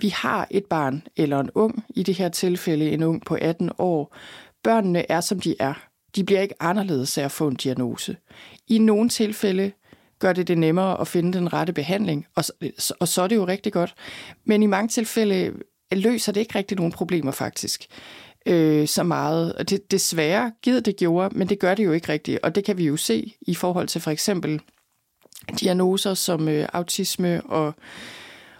vi har et barn eller en ung, i det her tilfælde en ung på 18 år. Børnene er, som de er. De bliver ikke anderledes af at få en diagnose. I nogle tilfælde gør det det nemmere at finde den rette behandling, og, og så er det jo rigtig godt. Men i mange tilfælde løser det ikke rigtig nogen problemer faktisk øh, så meget. Og det desværre givet det gjorde, men det gør det jo ikke rigtigt. Og det kan vi jo se i forhold til for eksempel diagnoser som øh, autisme og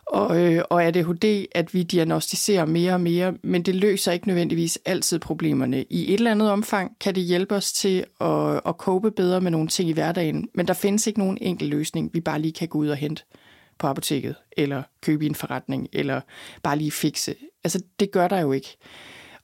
og, øh, og ADHD, at vi diagnostiserer mere og mere, men det løser ikke nødvendigvis altid problemerne. I et eller andet omfang kan det hjælpe os til at, at cope bedre med nogle ting i hverdagen, men der findes ikke nogen enkel løsning, vi bare lige kan gå ud og hente på apoteket, eller købe i en forretning, eller bare lige fikse. Altså, det gør der jo ikke.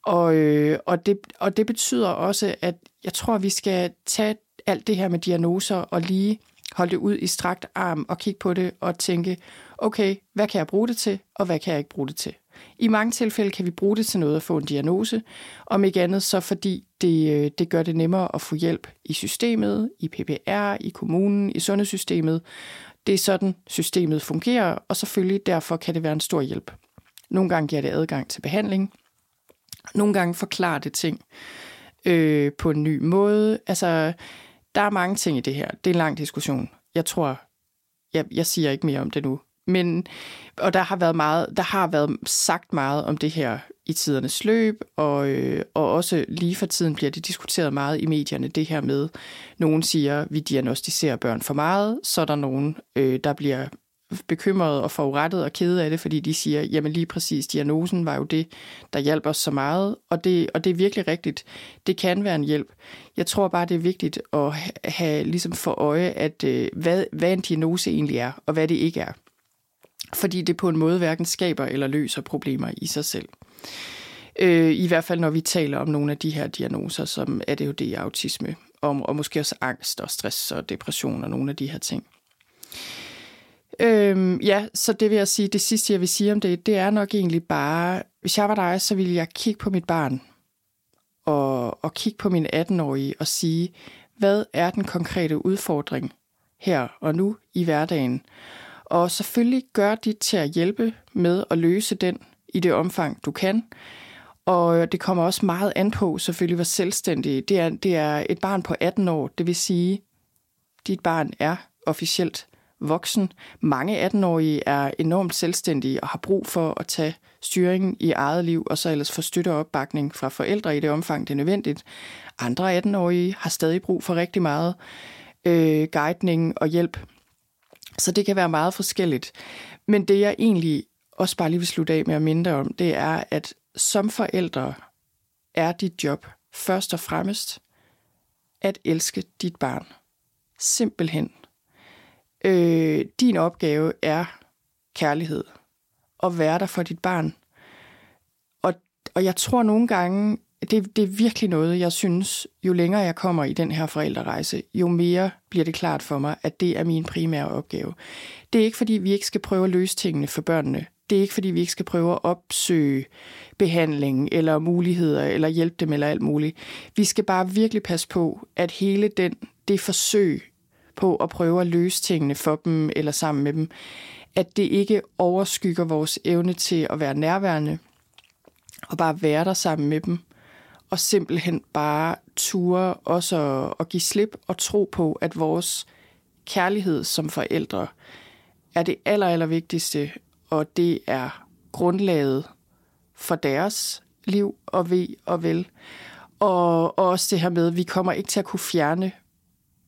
Og, øh, og, det, og det betyder også, at jeg tror, at vi skal tage alt det her med diagnoser og lige holde det ud i strakt arm og kigge på det og tænke, okay, hvad kan jeg bruge det til, og hvad kan jeg ikke bruge det til? I mange tilfælde kan vi bruge det til noget at få en diagnose, om ikke andet så fordi det, øh, det gør det nemmere at få hjælp i systemet, i PPR, i kommunen, i sundhedssystemet. Det er sådan, systemet fungerer, og selvfølgelig derfor kan det være en stor hjælp. Nogle gange giver det adgang til behandling. Nogle gange forklare det ting øh, på en ny måde. Altså, der er mange ting i det her. Det er en lang diskussion. Jeg tror, jeg, jeg siger ikke mere om det nu. Men, og der har været meget, der har været sagt meget om det her i tidernes løb, og, øh, og også lige for tiden bliver det diskuteret meget i medierne, det her med, nogen siger, vi diagnostiserer børn for meget, så er der nogen, øh, der bliver bekymrede og forurettet og kede af det, fordi de siger, jamen lige præcis, diagnosen var jo det, der hjalp os så meget, og det, og det er virkelig rigtigt. Det kan være en hjælp. Jeg tror bare, det er vigtigt at have ligesom for øje, at øh, hvad, hvad en diagnose egentlig er, og hvad det ikke er. Fordi det på en måde hverken skaber eller løser problemer i sig selv. Øh, I hvert fald når vi taler om nogle af de her diagnoser, som ADHD og autisme, og, og måske også angst og stress og depression og nogle af de her ting. Øhm, ja, så det vil jeg sige, det sidste jeg vil sige om det, det er nok egentlig bare, hvis jeg var dig, så ville jeg kigge på mit barn og, og kigge på min 18-årige og sige, hvad er den konkrete udfordring her og nu i hverdagen? Og selvfølgelig gør dit til at hjælpe med at løse den i det omfang, du kan. Og det kommer også meget an på, selvfølgelig, hvor selvstændig. Det er, det er et barn på 18 år, det vil sige, dit barn er officielt voksen. Mange 18-årige er enormt selvstændige og har brug for at tage styringen i eget liv, og så ellers få støtte og opbakning fra forældre i det omfang, det er nødvendigt. Andre 18-årige har stadig brug for rigtig meget øh, guidning og hjælp. Så det kan være meget forskelligt. Men det jeg egentlig også bare lige vil slutte af med at minde om, det er, at som forældre er dit job først og fremmest at elske dit barn. Simpelthen Øh, din opgave er kærlighed. Og være der for dit barn. Og, og jeg tror nogle gange, det, det er virkelig noget, jeg synes, jo længere jeg kommer i den her forældrerejse, jo mere bliver det klart for mig, at det er min primære opgave. Det er ikke, fordi vi ikke skal prøve at løse tingene for børnene. Det er ikke, fordi vi ikke skal prøve at opsøge behandling eller muligheder eller hjælpe dem eller alt muligt. Vi skal bare virkelig passe på, at hele den, det forsøg på at prøve at løse tingene for dem eller sammen med dem, at det ikke overskygger vores evne til at være nærværende og bare være der sammen med dem, og simpelthen bare ture også at give slip og tro på, at vores kærlighed som forældre er det aller, aller vigtigste, og det er grundlaget for deres liv og ved og vel. Og, og også det her med, at vi kommer ikke til at kunne fjerne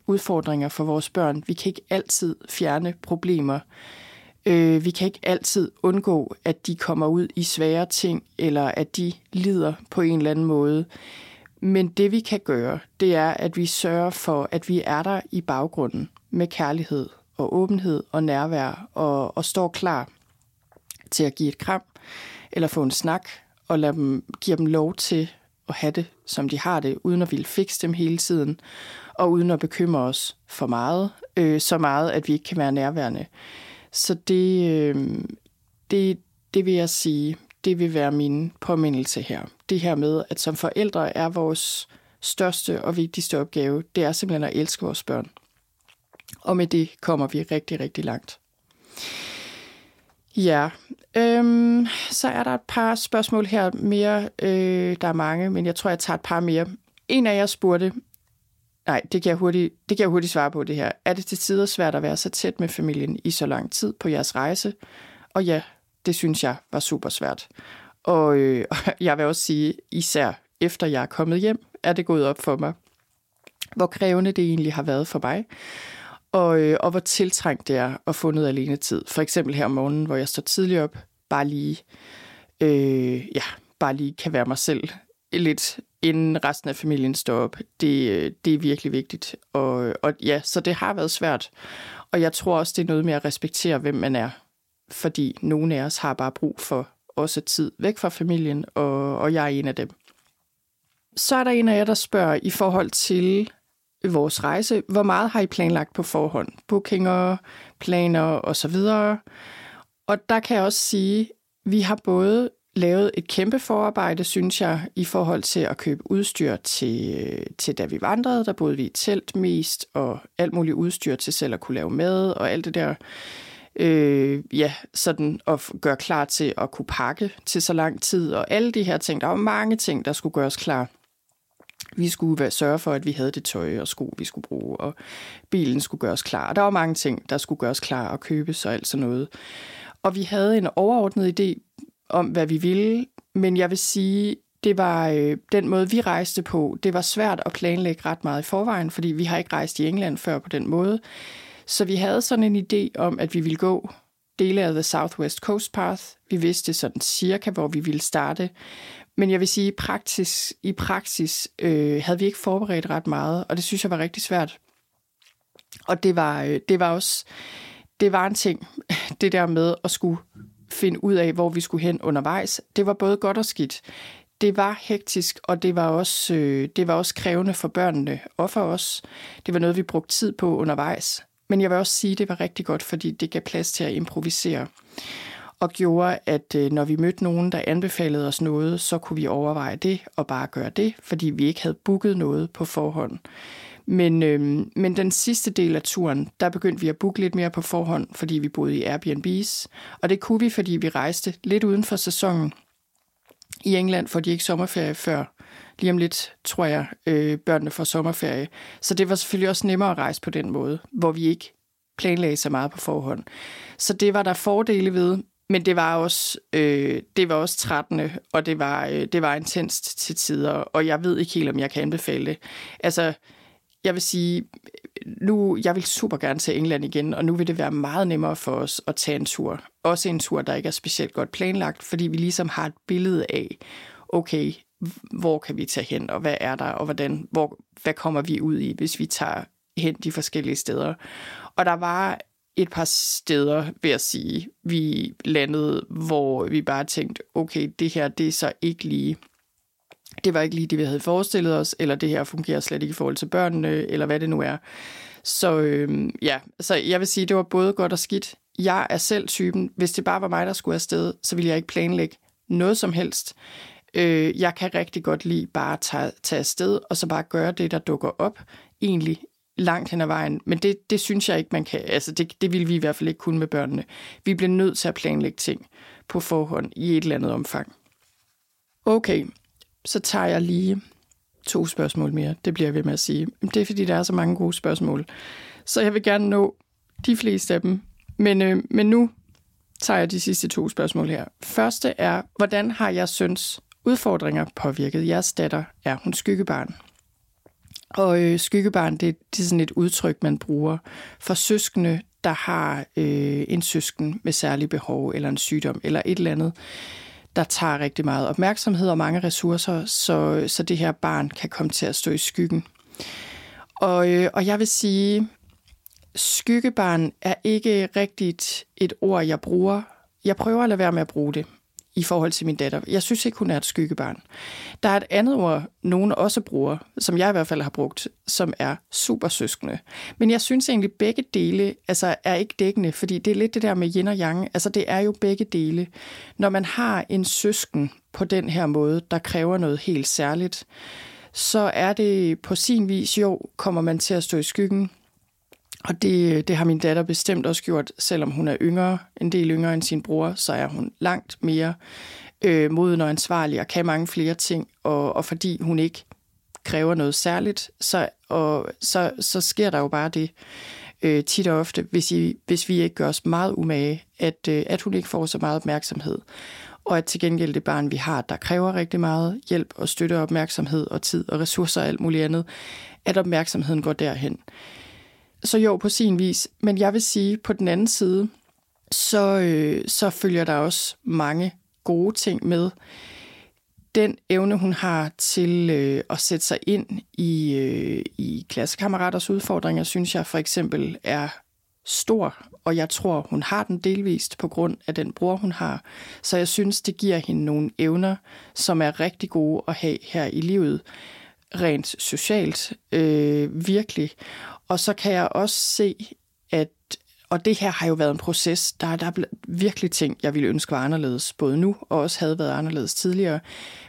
udfordringer for vores børn. Vi kan ikke altid fjerne problemer. Øh, vi kan ikke altid undgå, at de kommer ud i svære ting, eller at de lider på en eller anden måde. Men det vi kan gøre, det er, at vi sørger for, at vi er der i baggrunden med kærlighed og åbenhed og nærvær, og, og står klar til at give et kram, eller få en snak, og lade dem, give dem lov til at have det, som de har det, uden at ville fikse dem hele tiden, og uden at bekymre os for meget, øh, så meget, at vi ikke kan være nærværende. Så det, øh, det, det vil jeg sige, det vil være min påmindelse her. Det her med, at som forældre er vores største og vigtigste opgave, det er simpelthen at elske vores børn. Og med det kommer vi rigtig, rigtig langt. Ja, øhm, så er der et par spørgsmål her mere. Øh, der er mange, men jeg tror, jeg tager et par mere. En af jer spurgte, nej, det kan, jeg hurtigt, det kan jeg hurtigt svare på det her. Er det til tider svært at være så tæt med familien i så lang tid på jeres rejse? Og ja, det synes jeg var super svært. Og øh, jeg vil også sige, især efter jeg er kommet hjem, er det gået op for mig, hvor krævende det egentlig har været for mig og, øh, og hvor tiltrængt det er at få noget alene tid. For eksempel her om morgenen, hvor jeg står tidligt op, bare lige, øh, ja, bare lige kan være mig selv lidt, inden resten af familien står op. Det, øh, det er virkelig vigtigt. Og, og ja, så det har været svært. Og jeg tror også, det er noget med at respektere, hvem man er. Fordi nogle af os har bare brug for også tid væk fra familien, og, og jeg er en af dem. Så er der en af jer, der spørger i forhold til vores rejse. Hvor meget har I planlagt på forhånd? Bookinger, planer osv. Og der kan jeg også sige, vi har både lavet et kæmpe forarbejde, synes jeg, i forhold til at købe udstyr til, til da vi vandrede. Der boede vi i telt mest, og alt muligt udstyr til selv at kunne lave mad, og alt det der. Øh, ja, sådan at gøre klar til at kunne pakke til så lang tid, og alle de her ting. Der var mange ting, der skulle gøres klar. Vi skulle sørge for, at vi havde det tøj og sko, vi skulle bruge, og bilen skulle gøres klar. Der var mange ting, der skulle gøres klar og købes og alt sådan noget. Og vi havde en overordnet idé om, hvad vi ville, men jeg vil sige, det var øh, den måde, vi rejste på. Det var svært at planlægge ret meget i forvejen, fordi vi har ikke rejst i England før på den måde. Så vi havde sådan en idé om, at vi ville gå dele af The Southwest Coast Path. Vi vidste sådan cirka, hvor vi ville starte. Men jeg vil sige, i praksis, i praksis øh, havde vi ikke forberedt ret meget, og det synes jeg var rigtig svært. Og det var, øh, det var også det var en ting, det der med at skulle finde ud af, hvor vi skulle hen undervejs. Det var både godt og skidt. Det var hektisk, og det var også, øh, det var også krævende for børnene og for os. Det var noget, vi brugte tid på undervejs. Men jeg vil også sige, at det var rigtig godt, fordi det gav plads til at improvisere. Og gjorde, at øh, når vi mødte nogen, der anbefalede os noget, så kunne vi overveje det og bare gøre det, fordi vi ikke havde booket noget på forhånd. Men, øh, men den sidste del af turen, der begyndte vi at booke lidt mere på forhånd, fordi vi boede i Airbnbs. Og det kunne vi, fordi vi rejste lidt uden for sæsonen. I England får de ikke sommerferie før lige om lidt, tror jeg, øh, børnene får sommerferie. Så det var selvfølgelig også nemmere at rejse på den måde, hvor vi ikke planlagde så meget på forhånd. Så det var der fordele ved, men det var også, øh, det var også trættende, og det var, øh, det var intenst til tider, og jeg ved ikke helt, om jeg kan anbefale det. Altså, jeg vil sige, nu, jeg vil super gerne til England igen, og nu vil det være meget nemmere for os at tage en tur. Også en tur, der ikke er specielt godt planlagt, fordi vi ligesom har et billede af, okay, hvor kan vi tage hen, og hvad er der, og hvordan, hvor, hvad kommer vi ud i, hvis vi tager hen de forskellige steder. Og der var et par steder, vil jeg sige, vi landede, hvor vi bare tænkte, okay, det her, det er så ikke lige det var ikke lige det, vi havde forestillet os, eller det her fungerer slet ikke i forhold til børnene, eller hvad det nu er. Så øh, ja, så jeg vil sige, det var både godt og skidt. Jeg er selv typen, hvis det bare var mig, der skulle afsted, så ville jeg ikke planlægge noget som helst. Øh, jeg kan rigtig godt lide bare at tage, tage afsted, og så bare gøre det, der dukker op, egentlig langt hen ad vejen. Men det, det synes jeg ikke, man kan. Altså, det, det vil vi i hvert fald ikke kunne med børnene. Vi bliver nødt til at planlægge ting på forhånd i et eller andet omfang. Okay, så tager jeg lige to spørgsmål mere. Det bliver jeg ved med at sige. Det er, fordi der er så mange gode spørgsmål. Så jeg vil gerne nå de fleste af dem. Men, øh, men nu tager jeg de sidste to spørgsmål her. Første er, hvordan har jeg søns udfordringer påvirket jeres datter? Er hun skyggebarn? Og øh, skyggebarn, det, det er sådan et udtryk, man bruger for søskende, der har øh, en søsken med særlige behov, eller en sygdom, eller et eller andet der tager rigtig meget opmærksomhed og mange ressourcer, så, så det her barn kan komme til at stå i skyggen. Og, øh, og jeg vil sige, skyggebarn er ikke rigtigt et ord, jeg bruger. Jeg prøver at lade være med at bruge det i forhold til min datter. Jeg synes ikke, hun er et skyggebarn. Der er et andet ord, nogen også bruger, som jeg i hvert fald har brugt, som er supersøskende. Men jeg synes egentlig, begge dele altså, er ikke dækkende, fordi det er lidt det der med yin og yang. Altså, det er jo begge dele. Når man har en søsken på den her måde, der kræver noget helt særligt, så er det på sin vis, jo, kommer man til at stå i skyggen, og det, det har min datter bestemt også gjort, selvom hun er yngre, en del yngre end sin bror, så er hun langt mere øh, moden og ansvarlig og kan mange flere ting. Og, og fordi hun ikke kræver noget særligt, så, og, så, så sker der jo bare det øh, tit og ofte, hvis, I, hvis vi ikke gør os meget umage, at, øh, at hun ikke får så meget opmærksomhed. Og at til gengæld det barn, vi har, der kræver rigtig meget hjælp og støtte og opmærksomhed og tid og ressourcer og alt muligt andet, at opmærksomheden går derhen. Så jo, på sin vis. Men jeg vil sige, på den anden side, så, øh, så følger der også mange gode ting med. Den evne, hun har til øh, at sætte sig ind i, øh, i klassekammeraters udfordringer, synes jeg for eksempel er stor, og jeg tror, hun har den delvist på grund af den bror, hun har. Så jeg synes, det giver hende nogle evner, som er rigtig gode at have her i livet, rent socialt, øh, virkelig. Og så kan jeg også se, at og det her har jo været en proces. Der, der er virkelig ting, jeg ville ønske var anderledes, både nu og også havde været anderledes tidligere.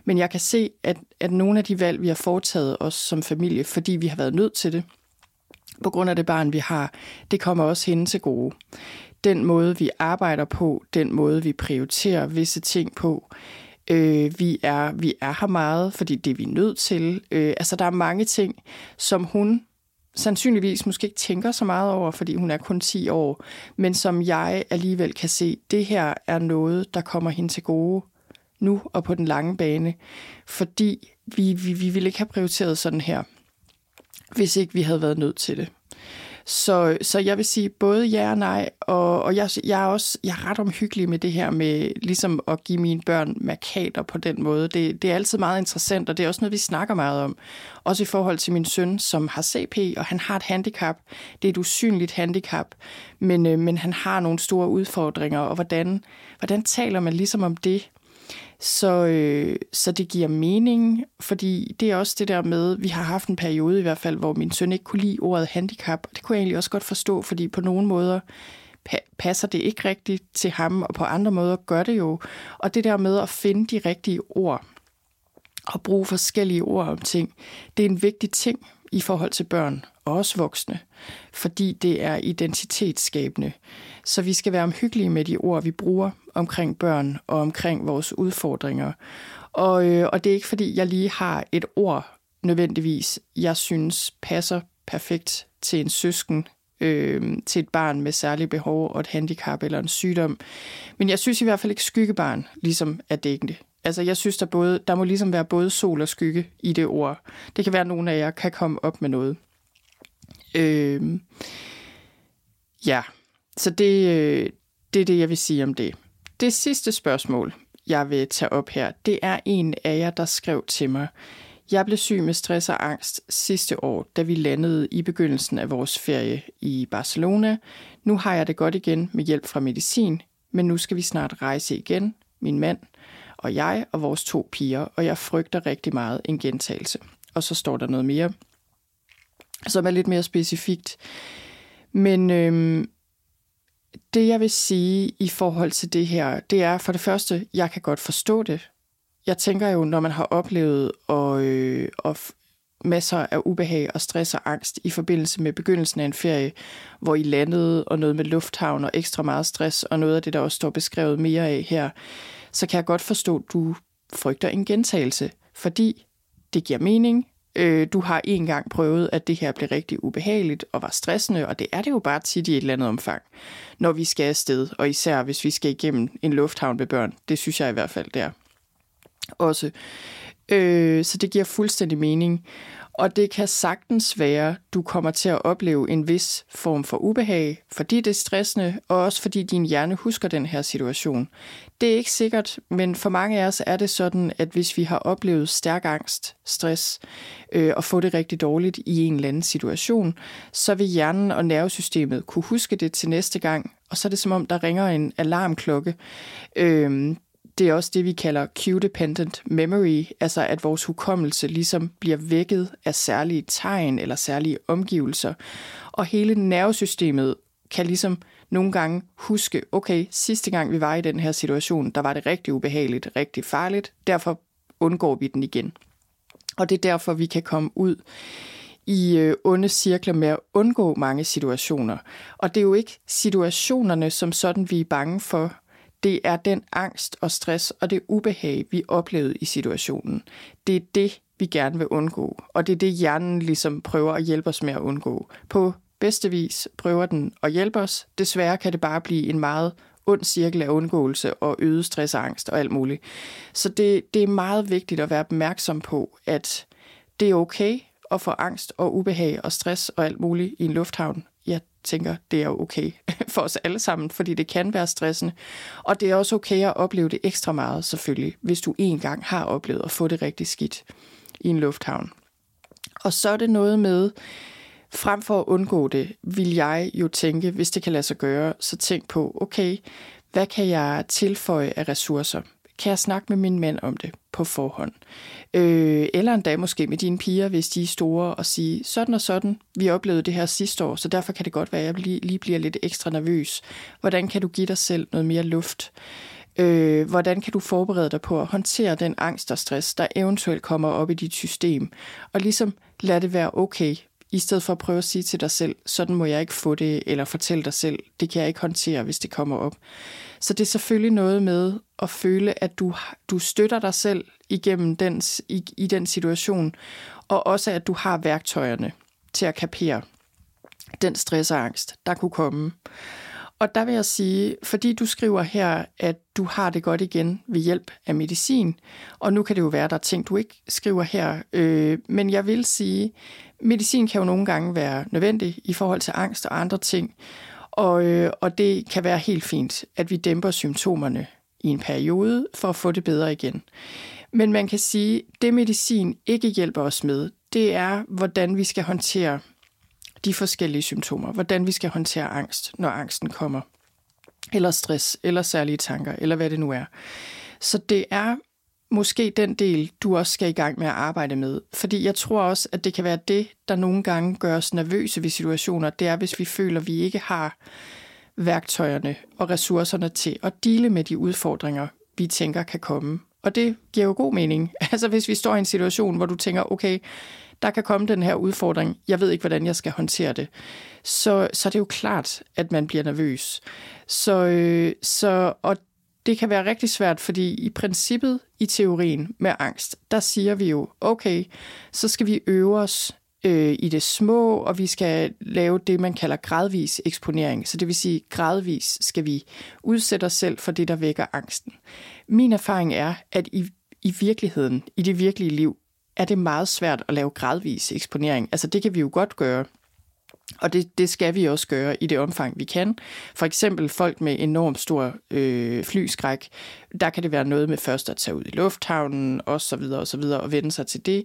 Men jeg kan se, at, at nogle af de valg, vi har foretaget os som familie, fordi vi har været nødt til det, på grund af det barn, vi har, det kommer også hende til gode. Den måde, vi arbejder på, den måde, vi prioriterer visse ting på, Øh, vi, er, vi er her meget, fordi det er vi nødt til. Øh, altså, der er mange ting, som hun sandsynligvis måske ikke tænker så meget over, fordi hun er kun 10 år, men som jeg alligevel kan se, det her er noget, der kommer hende til gode nu og på den lange bane, fordi vi, vi, vi ville ikke have prioriteret sådan her, hvis ikke vi havde været nødt til det. Så, så jeg vil sige både ja og nej, og, og jeg, jeg, er også jeg er ret omhyggelig med det her med ligesom at give mine børn markader på den måde. Det, det er altid meget interessant, og det er også noget, vi snakker meget om. Også i forhold til min søn, som har CP, og han har et handicap. Det er et usynligt handicap, men, øh, men han har nogle store udfordringer, og hvordan, hvordan taler man ligesom om det? Så, øh, så det giver mening, fordi det er også det der med, vi har haft en periode i hvert fald, hvor min søn ikke kunne lide ordet handicap, og det kunne jeg egentlig også godt forstå, fordi på nogle måder pa- passer det ikke rigtigt til ham, og på andre måder gør det jo. Og det der med at finde de rigtige ord, og bruge forskellige ord om ting, det er en vigtig ting i forhold til børn, og også voksne, fordi det er identitetsskabende. Så vi skal være omhyggelige med de ord, vi bruger omkring børn og omkring vores udfordringer. Og, øh, og det er ikke fordi, jeg lige har et ord nødvendigvis, jeg synes passer perfekt til en søsken, øh, til et barn med særlige behov og et handicap eller en sygdom. Men jeg synes i hvert fald ikke skyggebarn ligesom er dækkende. Altså jeg synes, der, både, der må ligesom være både sol og skygge i det ord. Det kan være, at nogen af jer kan komme op med noget. Øh, ja, så det, øh, det er det, jeg vil sige om det. Det sidste spørgsmål, jeg vil tage op her, det er en af jer, der skrev til mig. Jeg blev syg med stress og angst sidste år, da vi landede i begyndelsen af vores ferie i Barcelona. Nu har jeg det godt igen med hjælp fra medicin, men nu skal vi snart rejse igen, min mand og jeg og vores to piger, og jeg frygter rigtig meget en gentagelse. Og så står der noget mere, som er lidt mere specifikt. Men øhm, det jeg vil sige i forhold til det her, det er for det første, jeg kan godt forstå det. Jeg tænker jo, når man har oplevet og, øh, og masser af ubehag og stress og angst i forbindelse med begyndelsen af en ferie, hvor I landede, og noget med lufthavn og ekstra meget stress, og noget af det, der også står beskrevet mere af her, så kan jeg godt forstå, at du frygter en gentagelse, fordi det giver mening, øh, du har en gang prøvet, at det her blev rigtig ubehageligt og var stressende, og det er det jo bare tit i et eller andet omfang, når vi skal afsted, og især hvis vi skal igennem en lufthavn med børn. Det synes jeg i hvert fald, der også. Øh, så det giver fuldstændig mening. Og det kan sagtens være, du kommer til at opleve en vis form for ubehag, fordi det er stressende, og også fordi din hjerne husker den her situation. Det er ikke sikkert, men for mange af os er det sådan, at hvis vi har oplevet stærk angst, stress øh, og få det rigtig dårligt i en eller anden situation, så vil hjernen og nervesystemet kunne huske det til næste gang, og så er det som om, der ringer en alarmklokke. Øh, det er også det, vi kalder cue-dependent memory, altså at vores hukommelse ligesom bliver vækket af særlige tegn eller særlige omgivelser. Og hele nervesystemet kan ligesom nogle gange huske, okay, sidste gang vi var i den her situation, der var det rigtig ubehageligt, rigtig farligt, derfor undgår vi den igen. Og det er derfor, vi kan komme ud i øh, onde cirkler med at undgå mange situationer. Og det er jo ikke situationerne som sådan, vi er bange for, det er den angst og stress og det ubehag, vi oplevede i situationen. Det er det, vi gerne vil undgå, og det er det, hjernen ligesom prøver at hjælpe os med at undgå. På bedste vis prøver den at hjælpe os. Desværre kan det bare blive en meget ond cirkel af undgåelse og øget stress og angst og alt muligt. Så det, det er meget vigtigt at være opmærksom på, at det er okay at få angst og ubehag og stress og alt muligt i en lufthavn. Tænker, det er okay for os alle sammen, fordi det kan være stressende. Og det er også okay at opleve det ekstra meget, selvfølgelig, hvis du en gang har oplevet at få det rigtig skidt i en lufthavn. Og så er det noget med, frem for at undgå det, vil jeg jo tænke, hvis det kan lade sig gøre, så tænk på, okay, hvad kan jeg tilføje af ressourcer? Kan jeg snakke med min mand om det på forhånd? Øh, eller endda måske med dine piger, hvis de er store, og sige, sådan og sådan, vi oplevede det her sidste år, så derfor kan det godt være, at jeg lige bliver lidt ekstra nervøs. Hvordan kan du give dig selv noget mere luft? Øh, hvordan kan du forberede dig på at håndtere den angst og stress, der eventuelt kommer op i dit system? Og ligesom lad det være okay, i stedet for at prøve at sige til dig selv, sådan må jeg ikke få det, eller fortælle dig selv, det kan jeg ikke håndtere, hvis det kommer op. Så det er selvfølgelig noget med at føle, at du, du støtter dig selv igennem den, i, i den situation, og også at du har værktøjerne til at kapere den stress og angst, der kunne komme. Og der vil jeg sige, fordi du skriver her, at du har det godt igen ved hjælp af medicin, og nu kan det jo være, at der er ting, du ikke skriver her, øh, men jeg vil sige, medicin kan jo nogle gange være nødvendig i forhold til angst og andre ting, og, øh, og det kan være helt fint, at vi dæmper symptomerne i en periode for at få det bedre igen. Men man kan sige, at det medicin ikke hjælper os med, det er, hvordan vi skal håndtere de forskellige symptomer, hvordan vi skal håndtere angst, når angsten kommer, eller stress, eller særlige tanker, eller hvad det nu er. Så det er måske den del, du også skal i gang med at arbejde med. Fordi jeg tror også, at det kan være det, der nogle gange gør os nervøse ved situationer. Det er, hvis vi føler, at vi ikke har værktøjerne og ressourcerne til at dele med de udfordringer, vi tænker kan komme. Og det giver jo god mening. Altså hvis vi står i en situation, hvor du tænker, okay, der kan komme den her udfordring, jeg ved ikke, hvordan jeg skal håndtere det, så, så det er jo klart, at man bliver nervøs. Så, øh, så, og det kan være rigtig svært, fordi i princippet i teorien med angst, der siger vi jo, okay, så skal vi øve os øh, i det små, og vi skal lave det, man kalder gradvis eksponering. Så det vil sige, gradvis skal vi udsætte os selv for det, der vækker angsten. Min erfaring er, at i, i virkeligheden, i det virkelige liv, er det meget svært at lave gradvis eksponering. Altså det kan vi jo godt gøre, og det, det skal vi også gøre i det omfang, vi kan. For eksempel folk med enormt stor øh, flyskræk, der kan det være noget med først at tage ud i lufthavnen, og så videre og så videre, og vende sig til det.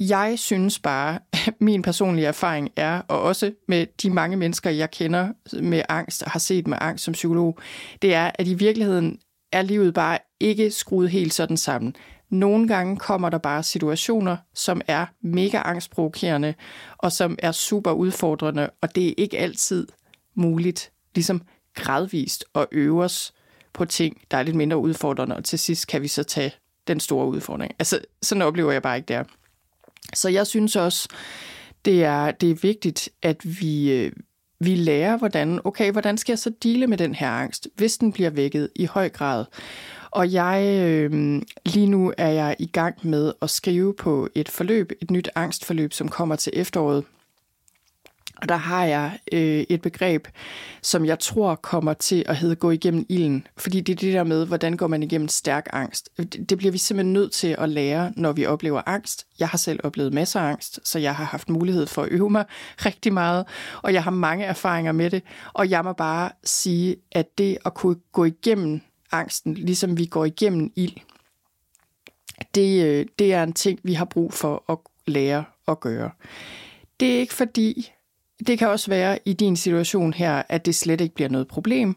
Jeg synes bare, min personlige erfaring er, og også med de mange mennesker, jeg kender med angst og har set med angst som psykolog, det er, at i virkeligheden er livet bare ikke skruet helt sådan sammen. Nogle gange kommer der bare situationer, som er mega angstprovokerende, og som er super udfordrende, og det er ikke altid muligt, ligesom gradvist at øve os på ting, der er lidt mindre udfordrende, og til sidst kan vi så tage den store udfordring. Altså, sådan oplever jeg bare ikke der. Så jeg synes også, det er, det er vigtigt, at vi, øh, vi lærer, hvordan, okay, hvordan skal jeg så dele med den her angst, hvis den bliver vækket i høj grad. Og jeg øh, lige nu er jeg i gang med at skrive på et forløb, et nyt angstforløb, som kommer til efteråret. Og der har jeg øh, et begreb, som jeg tror kommer til at hedde gå igennem ilden. Fordi det er det der med, hvordan går man igennem stærk angst. Det, det bliver vi simpelthen nødt til at lære, når vi oplever angst. Jeg har selv oplevet masser af angst, så jeg har haft mulighed for at øve mig rigtig meget. Og jeg har mange erfaringer med det. Og jeg må bare sige, at det at kunne gå igennem angsten, ligesom vi går igennem ild, det, øh, det er en ting, vi har brug for at lære at gøre. Det er ikke fordi, det kan også være i din situation her, at det slet ikke bliver noget problem.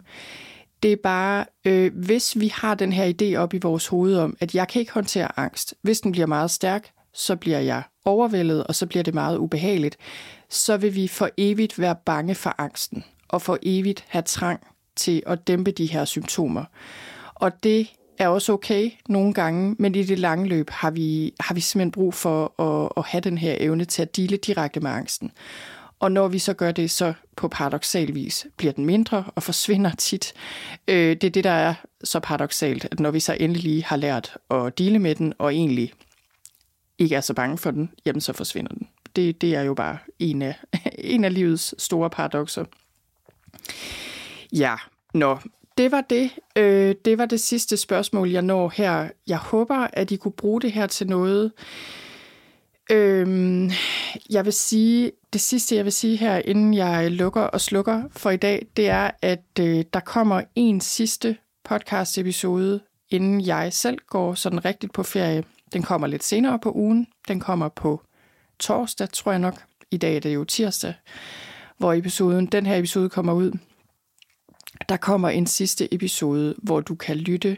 Det er bare, øh, hvis vi har den her idé op i vores hoved om, at jeg kan ikke håndtere angst. Hvis den bliver meget stærk, så bliver jeg overvældet, og så bliver det meget ubehageligt. Så vil vi for evigt være bange for angsten, og for evigt have trang til at dæmpe de her symptomer. Og det er også okay nogle gange, men i det lange løb har vi, har vi simpelthen brug for at, at have den her evne til at dele direkte med angsten. Og når vi så gør det, så på paradoxal vis bliver den mindre og forsvinder tit. Øh, det er det, der er så paradoxalt, at når vi så endelig har lært at dele med den, og egentlig ikke er så bange for den, jamen så forsvinder den. Det, det er jo bare en af, en af livets store paradoxer. Ja, nå, det var det. Øh, det var det sidste spørgsmål, jeg når her. Jeg håber, at I kunne bruge det her til noget. Øh, jeg vil sige, det sidste, jeg vil sige her, inden jeg lukker og slukker for i dag, det er, at øh, der kommer en sidste podcast-episode, inden jeg selv går sådan rigtigt på ferie. Den kommer lidt senere på ugen. Den kommer på torsdag, tror jeg nok. I dag er det jo tirsdag, hvor episoden, den her episode kommer ud. Der kommer en sidste episode, hvor du kan lytte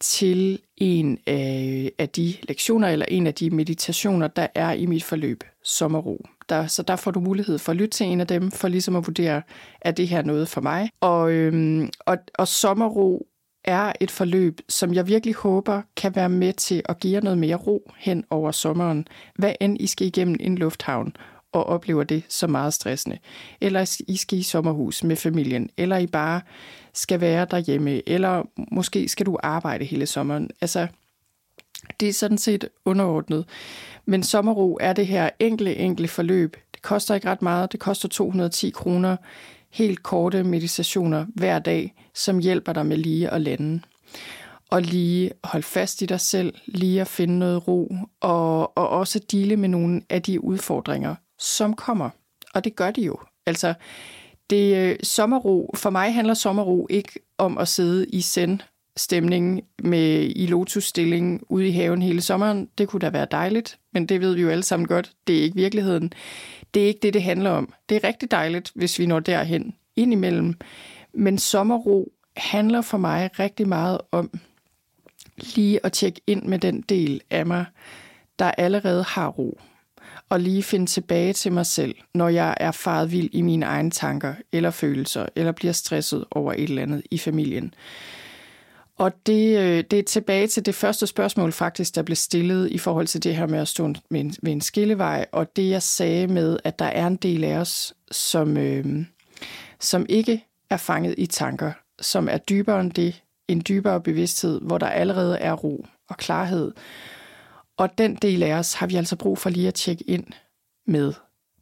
til en af, af de lektioner eller en af de meditationer, der er i mit forløb, Sommerro. Der, så der får du mulighed for at lytte til en af dem, for ligesom at vurdere, er det her noget for mig? Og, øhm, og, og Sommerro er et forløb, som jeg virkelig håber kan være med til at give jer noget mere ro hen over sommeren, hvad end I skal igennem en lufthavn og oplever det så meget stressende. Eller I skal i sommerhus med familien, eller I bare skal være derhjemme, eller måske skal du arbejde hele sommeren. Altså, det er sådan set underordnet. Men sommerro er det her enkle, enkle forløb. Det koster ikke ret meget. Det koster 210 kroner. Helt korte meditationer hver dag, som hjælper dig med lige at lande. Og lige holde fast i dig selv, lige at finde noget ro, og, og også dele med nogle af de udfordringer, som kommer. Og det gør de jo. Altså, det øh, sommerro, for mig handler sommerro ikke om at sidde i send stemning med i lotusstilling ude i haven hele sommeren. Det kunne da være dejligt, men det ved vi jo alle sammen godt. Det er ikke virkeligheden. Det er ikke det, det handler om. Det er rigtig dejligt, hvis vi når derhen indimellem. Men sommerro handler for mig rigtig meget om lige at tjekke ind med den del af mig, der allerede har ro og lige finde tilbage til mig selv, når jeg er faret vild i mine egne tanker eller følelser, eller bliver stresset over et eller andet i familien. Og det, øh, det er tilbage til det første spørgsmål faktisk, der blev stillet i forhold til det her med at stå ved en, ved en skillevej, og det jeg sagde med, at der er en del af os, som, øh, som ikke er fanget i tanker, som er dybere end det, en dybere bevidsthed, hvor der allerede er ro og klarhed, og den del af os har vi altså brug for lige at tjekke ind med.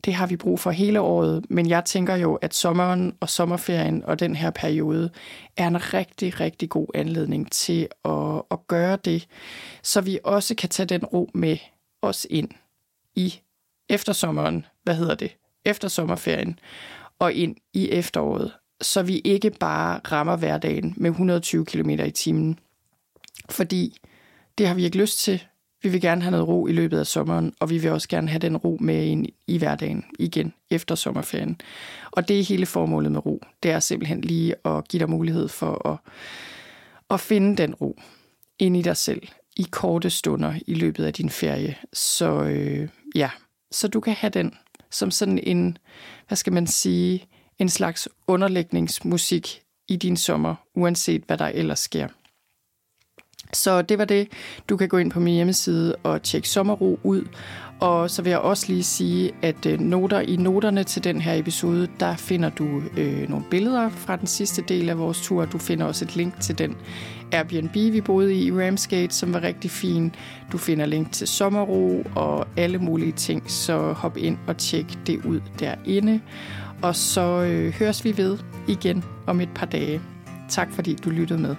Det har vi brug for hele året, men jeg tænker jo, at sommeren og sommerferien og den her periode er en rigtig, rigtig god anledning til at, at gøre det, så vi også kan tage den ro med os ind i eftersommeren, hvad hedder det, efter sommerferien, og ind i efteråret, så vi ikke bare rammer hverdagen med 120 km i timen. Fordi det har vi ikke lyst til, vi vil gerne have noget ro i løbet af sommeren, og vi vil også gerne have den ro med ind i hverdagen igen efter sommerferien. Og det er hele formålet med ro. Det er simpelthen lige at give dig mulighed for at, at finde den ro ind i dig selv i korte stunder i løbet af din ferie. Så øh, ja, så du kan have den som sådan en, hvad skal man sige, en slags underlægningsmusik i din sommer, uanset hvad der ellers sker. Så det var det. Du kan gå ind på min hjemmeside og tjekke sommerro ud. Og så vil jeg også lige sige, at øh, noter i noterne til den her episode, der finder du øh, nogle billeder fra den sidste del af vores tur. Du finder også et link til den Airbnb, vi boede i i Ramsgate, som var rigtig fin. Du finder link til sommerro og alle mulige ting, så hop ind og tjek det ud derinde. Og så øh, høres vi ved igen om et par dage. Tak fordi du lyttede med.